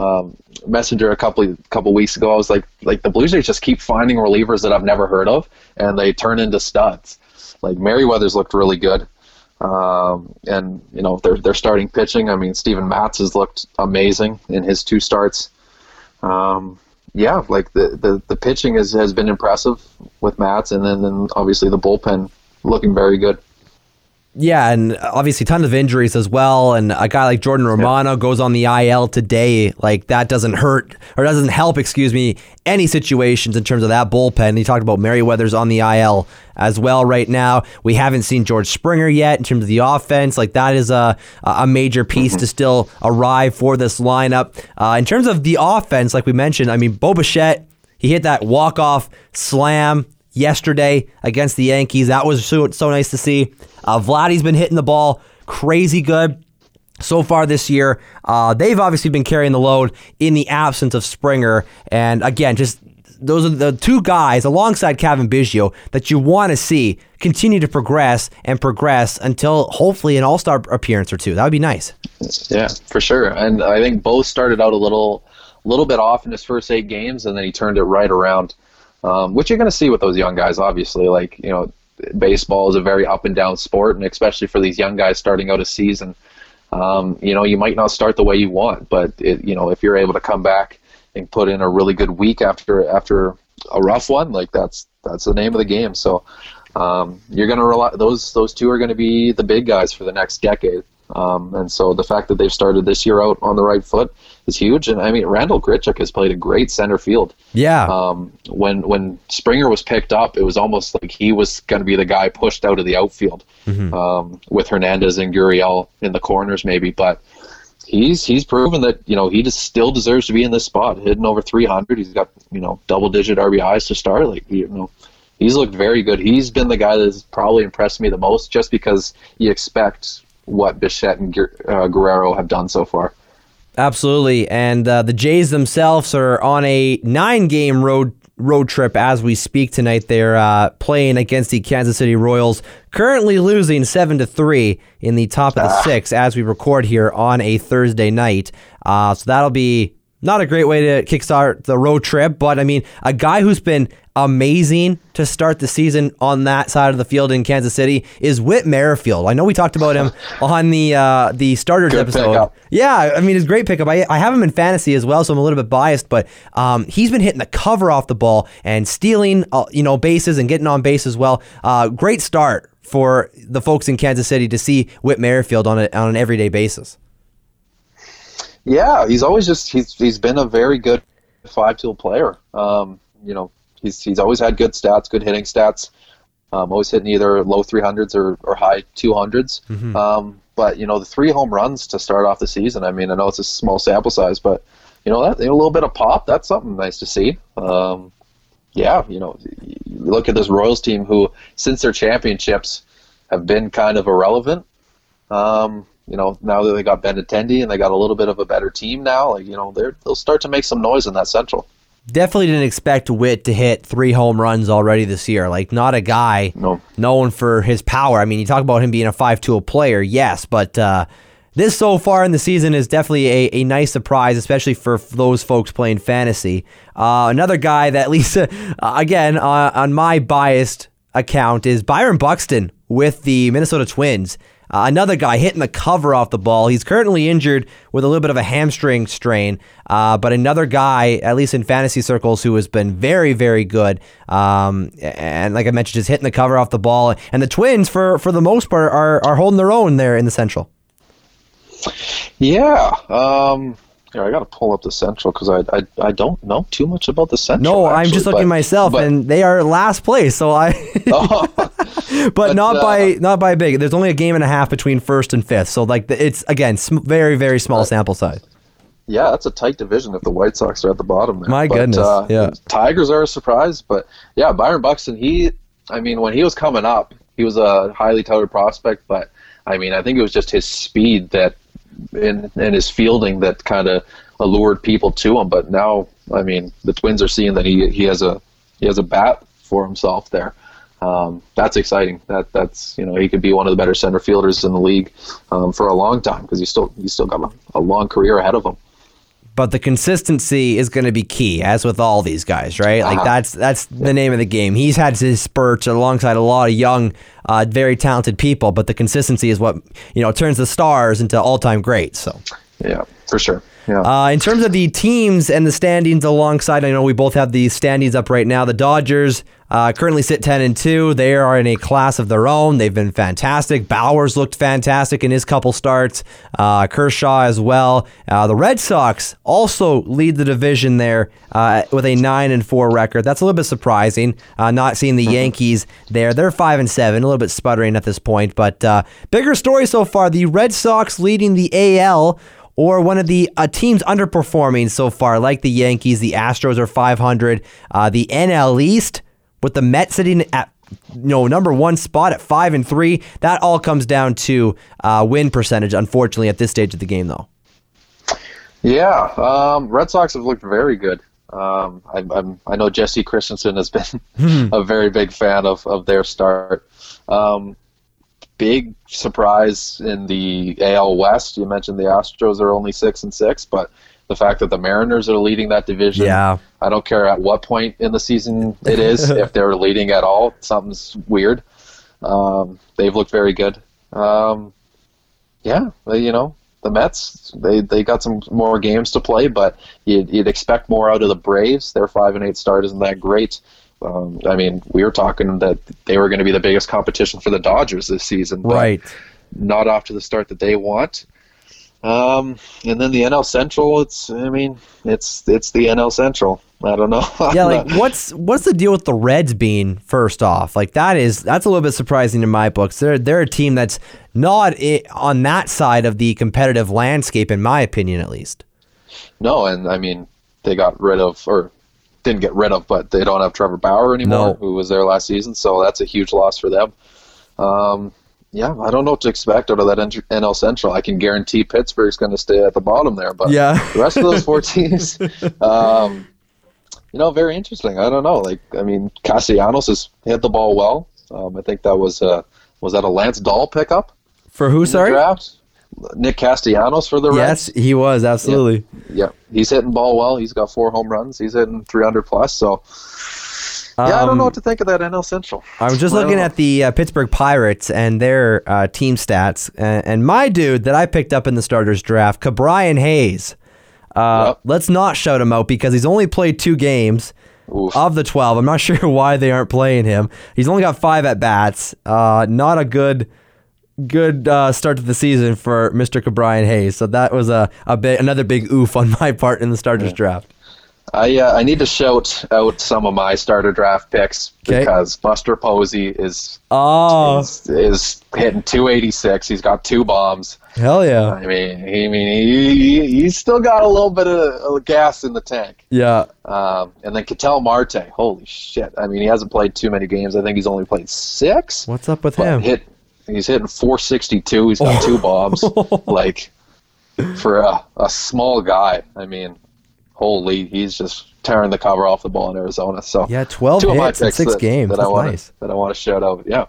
um, messenger a couple couple weeks ago, I was like like the Blue Jays just keep finding relievers that I've never heard of, and they turn into studs. Like Merryweather's looked really good. Um, and you know they're they're starting pitching. I mean, Steven Matz has looked amazing in his two starts. Um, yeah, like the, the, the pitching has, has been impressive with Matz, and then, then obviously the bullpen looking very good. Yeah, and obviously tons of injuries as well. And a guy like Jordan Romano goes on the IL today. Like that doesn't hurt or doesn't help, excuse me, any situations in terms of that bullpen. He talked about Merryweather's on the IL as well right now. We haven't seen George Springer yet in terms of the offense. Like that is a a major piece to still arrive for this lineup. Uh, in terms of the offense, like we mentioned, I mean, Bo Bichette, he hit that walk off slam yesterday against the Yankees. That was so, so nice to see. Uh, Vladdy's been hitting the ball crazy good. so far this year. Uh, they've obviously been carrying the load in the absence of Springer. And again, just those are the two guys alongside Cavan Biggio that you want to see continue to progress and progress until hopefully an All Star appearance or two. That would be nice. Yeah, for sure. And I think both started out a little, little bit off in his first eight games, and then he turned it right around. Um, which you're going to see with those young guys, obviously. Like you know, baseball is a very up and down sport, and especially for these young guys starting out a season, um, you know, you might not start the way you want, but it, you know, if you're able to come back and put in a really good week after after a rough one, like that's that's the name of the game. So um, you're going to rely those those two are going to be the big guys for the next decade. Um, and so the fact that they've started this year out on the right foot is huge. And I mean, Randall Grichuk has played a great center field. Yeah. Um, when when Springer was picked up, it was almost like he was going to be the guy pushed out of the outfield mm-hmm. um, with Hernandez and Gurriel in the corners, maybe. But he's he's proven that you know he just still deserves to be in this spot, hitting over 300. He's got you know double digit RBIs to start. Like you know, he's looked very good. He's been the guy that's probably impressed me the most, just because you expect what Bichette and uh, Guerrero have done so far. Absolutely, and uh, the Jays themselves are on a nine-game road road trip as we speak tonight. They're uh, playing against the Kansas City Royals, currently losing seven to three in the top of the ah. six as we record here on a Thursday night. Uh, so that'll be not a great way to kickstart the road trip, but I mean, a guy who's been amazing to start the season on that side of the field in Kansas City is Whit Merrifield. I know we talked about him on the uh, the starters Good episode. Pickup. Yeah, I mean, it's great pickup. I, I have him in fantasy as well, so I'm a little bit biased, but um, he's been hitting the cover off the ball and stealing, uh, you know, bases and getting on base as well. Uh, great start for the folks in Kansas City to see Whit Merrifield on a, on an everyday basis. Yeah, he's always just he's he's been a very good five tool player. Um, you know, he's he's always had good stats, good hitting stats. Um, always hitting either low 300s or, or high 200s. Mm-hmm. Um, but you know, the three home runs to start off the season. I mean, I know it's a small sample size, but you know that a little bit of pop. That's something nice to see. Um, yeah, you know, you look at this Royals team who, since their championships, have been kind of irrelevant. Um, you know, now that they got Benintendi and they got a little bit of a better team now, like you know, they they'll start to make some noise in that Central. Definitely didn't expect Whit to hit three home runs already this year. Like, not a guy no. known for his power. I mean, you talk about him being a five-tool player, yes, but uh, this so far in the season is definitely a, a nice surprise, especially for those folks playing fantasy. Uh, another guy that, at least, uh, again, uh, on my biased account, is Byron Buxton with the Minnesota Twins. Uh, another guy hitting the cover off the ball. He's currently injured with a little bit of a hamstring strain, uh, but another guy, at least in fantasy circles, who has been very, very good. Um, and like I mentioned, just hitting the cover off the ball. And the Twins, for for the most part, are are holding their own there in the Central. Yeah. Um, yeah, I got to pull up the Central because I, I I don't know too much about the Central. No, actually, I'm just looking but, myself, but, and they are last place. So I, oh, but, but, not uh, by not by big. There's only a game and a half between first and fifth. So like it's again sm- very very small uh, sample size. Yeah, that's a tight division if the White Sox are at the bottom. There. My goodness, uh, yeah. Tigers are a surprise, but yeah, Byron Buxton. He, I mean, when he was coming up, he was a highly touted prospect, but I mean, I think it was just his speed that in in his fielding that kind of allured people to him. But now, I mean, the Twins are seeing that he he has a he has a bat for himself there. Um, that's exciting. That that's you know he could be one of the better center fielders in the league um, for a long time because he's still he's still got a, a long career ahead of him but the consistency is going to be key, as with all these guys, right? Like uh-huh. that's that's the name of the game. He's had his spurts alongside a lot of young, uh, very talented people, but the consistency is what you know turns the stars into all-time greats. So, yeah, for sure. Yeah. Uh, in terms of the teams and the standings alongside, I know we both have the standings up right now. The Dodgers uh, currently sit 10 and 2. They are in a class of their own. They've been fantastic. Bauer's looked fantastic in his couple starts. Uh, Kershaw as well. Uh, the Red Sox also lead the division there uh, with a 9 and 4 record. That's a little bit surprising. Uh, not seeing the Yankees there. They're 5 and 7, a little bit sputtering at this point. But uh, bigger story so far the Red Sox leading the AL or one of the uh, teams underperforming so far, like the Yankees. The Astros are 500. Uh, the NL East with the Mets sitting at you know number one spot at five and three. That all comes down to uh, win percentage. Unfortunately, at this stage of the game, though. Yeah, um, Red Sox have looked very good. Um, I, I'm, I know Jesse Christensen has been a very big fan of, of their start. Um, big surprise in the AL West. You mentioned the Astros are only six and six, but the fact that the Mariners are leading that division. Yeah. I don't care at what point in the season it is, if they're leading at all, something's weird. Um, they've looked very good. Um, yeah, they, you know, the Mets, they, they got some more games to play, but you'd, you'd expect more out of the Braves. Their five and eight start isn't that great. Um, I mean, we were talking that they were going to be the biggest competition for the Dodgers this season, but Right. not off to the start that they want. Um, and then the NL Central, it's I mean, it's it's the NL Central. I don't know. Yeah, like what's what's the deal with the Reds being first off? Like that is that's a little bit surprising in my books. They're they're a team that's not on that side of the competitive landscape, in my opinion, at least. no, and I mean they got rid of or didn't get rid of, but they don't have Trevor Bauer anymore, No. who was there last season. So that's a huge loss for them. Um, yeah, I don't know what to expect out of that NL Central. I can guarantee Pittsburgh's going to stay at the bottom there, but Yeah. the rest of those four teams, um, you know, very interesting. I don't know. Like, I mean, Castellanos has hit the ball well. Um, I think that was uh, was that a Lance Dahl pickup For who? Sorry. draft? Nick Castellanos for the rest. Yes, he was absolutely. Yeah, he's hitting ball well. He's got four home runs. He's hitting 300 plus. So, yeah, I don't Um, know what to think of that NL Central. I was just looking know. at the uh, Pittsburgh Pirates and their uh, team stats, and, and my dude that I picked up in the starters draft, Ke'Bryan Hayes. Uh, Yep. Let's not shout him out because he's only played two games Oof. of the 12. I'm not sure why they aren't playing him. He's only got five at bats. Uh, not a good good uh, start to the season for Mr. Ke'Bryan Hayes. So that was a, a bit, another big oof on my part in the starters draft. I uh, I need to shout out some of my starter draft picks 'Kay. because Buster Posey is, Oh, is is hitting 286. He's got two bombs. hell yeah. I mean, he, I mean, he, he, he's still got a little bit of, gas in the tank. Yeah. Um, and then Ketel Marte, holy shit! I mean, he hasn't played too many games. I think he's only played six. What's up with him? hit, he's hitting 462. He's got two bombs. like for a, a small guy, I mean, holy, he's just tearing the cover off the ball in Arizona. So Yeah, 12 two hits in six that, games. that I That's want nice. that I want to shout out. Yeah.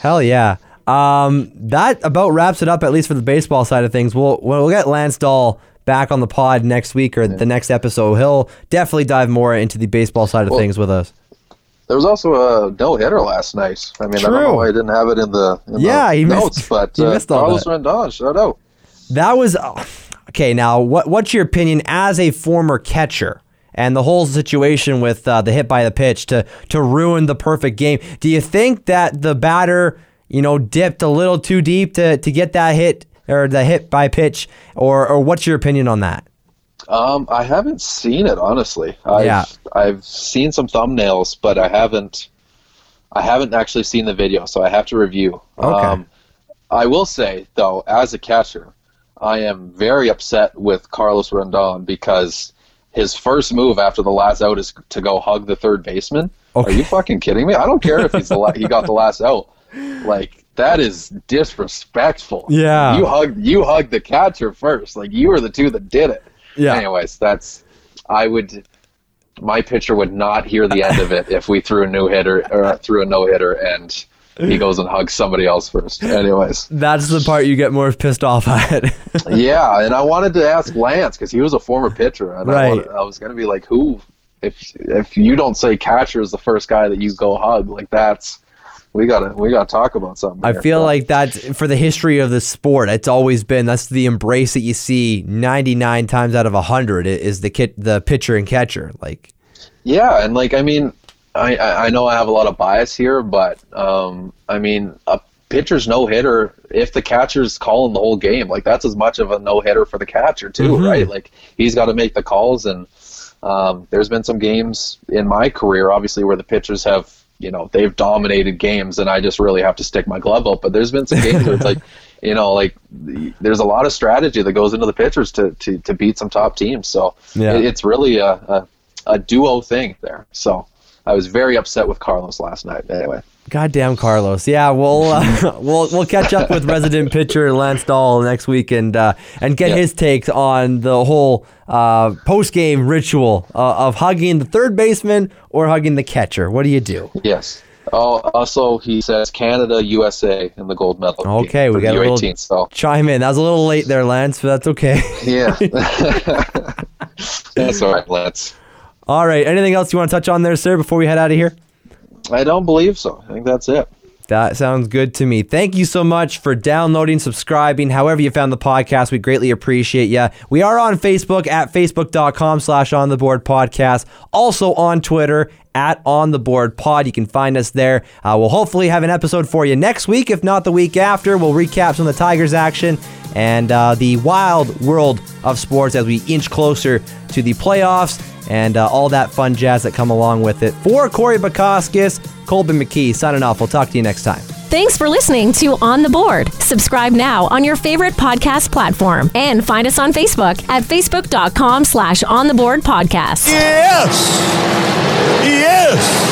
Hell yeah. Um, that about wraps it up, at least for the baseball side of things. We'll we'll get Lance Dahl back on the pod next week or the next episode. He'll definitely dive more into the baseball side of Well, things with us. There was also a no hitter last night. I mean, I don't know why I didn't have it in the in Yeah, the he missed- but he uh, missed all Carlos that. Rodon, shout out. That was oh, okay. Now, what what's your opinion as a former catcher and the whole situation with uh, the hit by the pitch to to ruin the perfect game? Do you think that the batter, you know, dipped a little too deep to to get that hit or the hit by pitch, or or what's your opinion on that? Um, I haven't seen it honestly. I've, Yeah. I've seen some thumbnails, but I haven't. I haven't actually seen the video, so I have to review. Okay. Um, I will say though, as a catcher, I am very upset with Carlos Rodon because his first move after the last out is to go hug the third baseman. Okay. Are you fucking kidding me? I don't care if he's the la- he got the last out. Like that is disrespectful. Yeah. You hugged you hug the catcher first. Like you were the two that did it. Yeah. Anyways, that's I would my pitcher would not hear the end of it if we threw a no hitter or threw a no hitter and he goes and hugs somebody else first. Anyways, That's the part you get more pissed off at. yeah, and I wanted to ask Lance because he was a former pitcher, and I, wanted, I was gonna be like, who? If if you don't say catcher is the first guy that you go hug, like that's we gotta we gotta talk about something. I here. feel But- like that's for the history of the sport. It's always been that's the embrace that you see 99 times out of 100 is the kit, the pitcher and catcher. Like, Yeah, and like I mean, I I know I have a lot of bias here, but um, I mean a pitcher's no hitter if the catcher's calling the whole game, like that's as much of a no hitter for the catcher too, Mhm. right? Like he's got to make the calls, and um, there's been some games in my career, obviously, where the pitchers have. You know they've dominated games, and I just really have to stick my glove up. But there's been some games where it's like, you know, like the- there's a lot of strategy that goes into the pitchers to to, to beat some top teams. So Yeah. it, it's really a, a a duo thing there. So I was very upset with Carlos last night. Anyway, Goddamn Carlos. Yeah, we'll uh, we'll we'll catch up with resident pitcher Lance Dahl next week and uh, and get Yeah. his takes on the whole uh, post game ritual uh, of hugging the third baseman or hugging the catcher. What do you do? Yes. Oh, also he says Canada, USA in the gold medal. Okay, we got a little- So Chime in. That was a little late there, Lance, but that's okay. yeah, that's all right, Lance. All right. Anything else you want to touch on there, sir, before we head out of here? I don't believe so. I think that's it. That sounds good to me. Thank you so much for downloading, subscribing, however you found the podcast. We greatly appreciate you. We are on Facebook at facebook.com slash on the board podcast. Also on Twitter at on the board pod. You can find us there. Uh, we'll hopefully have an episode for you next week, if not the week after. We'll recap some of the Tigers action and uh, the wild world of sports as we inch closer to the playoffs and uh, all that fun jazz that come along with it. For Corey Bakoskis, Colby McKee, signing off. We'll talk to you next time. Thanks for listening to On the Board. Subscribe now on your favorite podcast platform and find us on Facebook at facebook.com slash on the board podcast. Yes! Yes!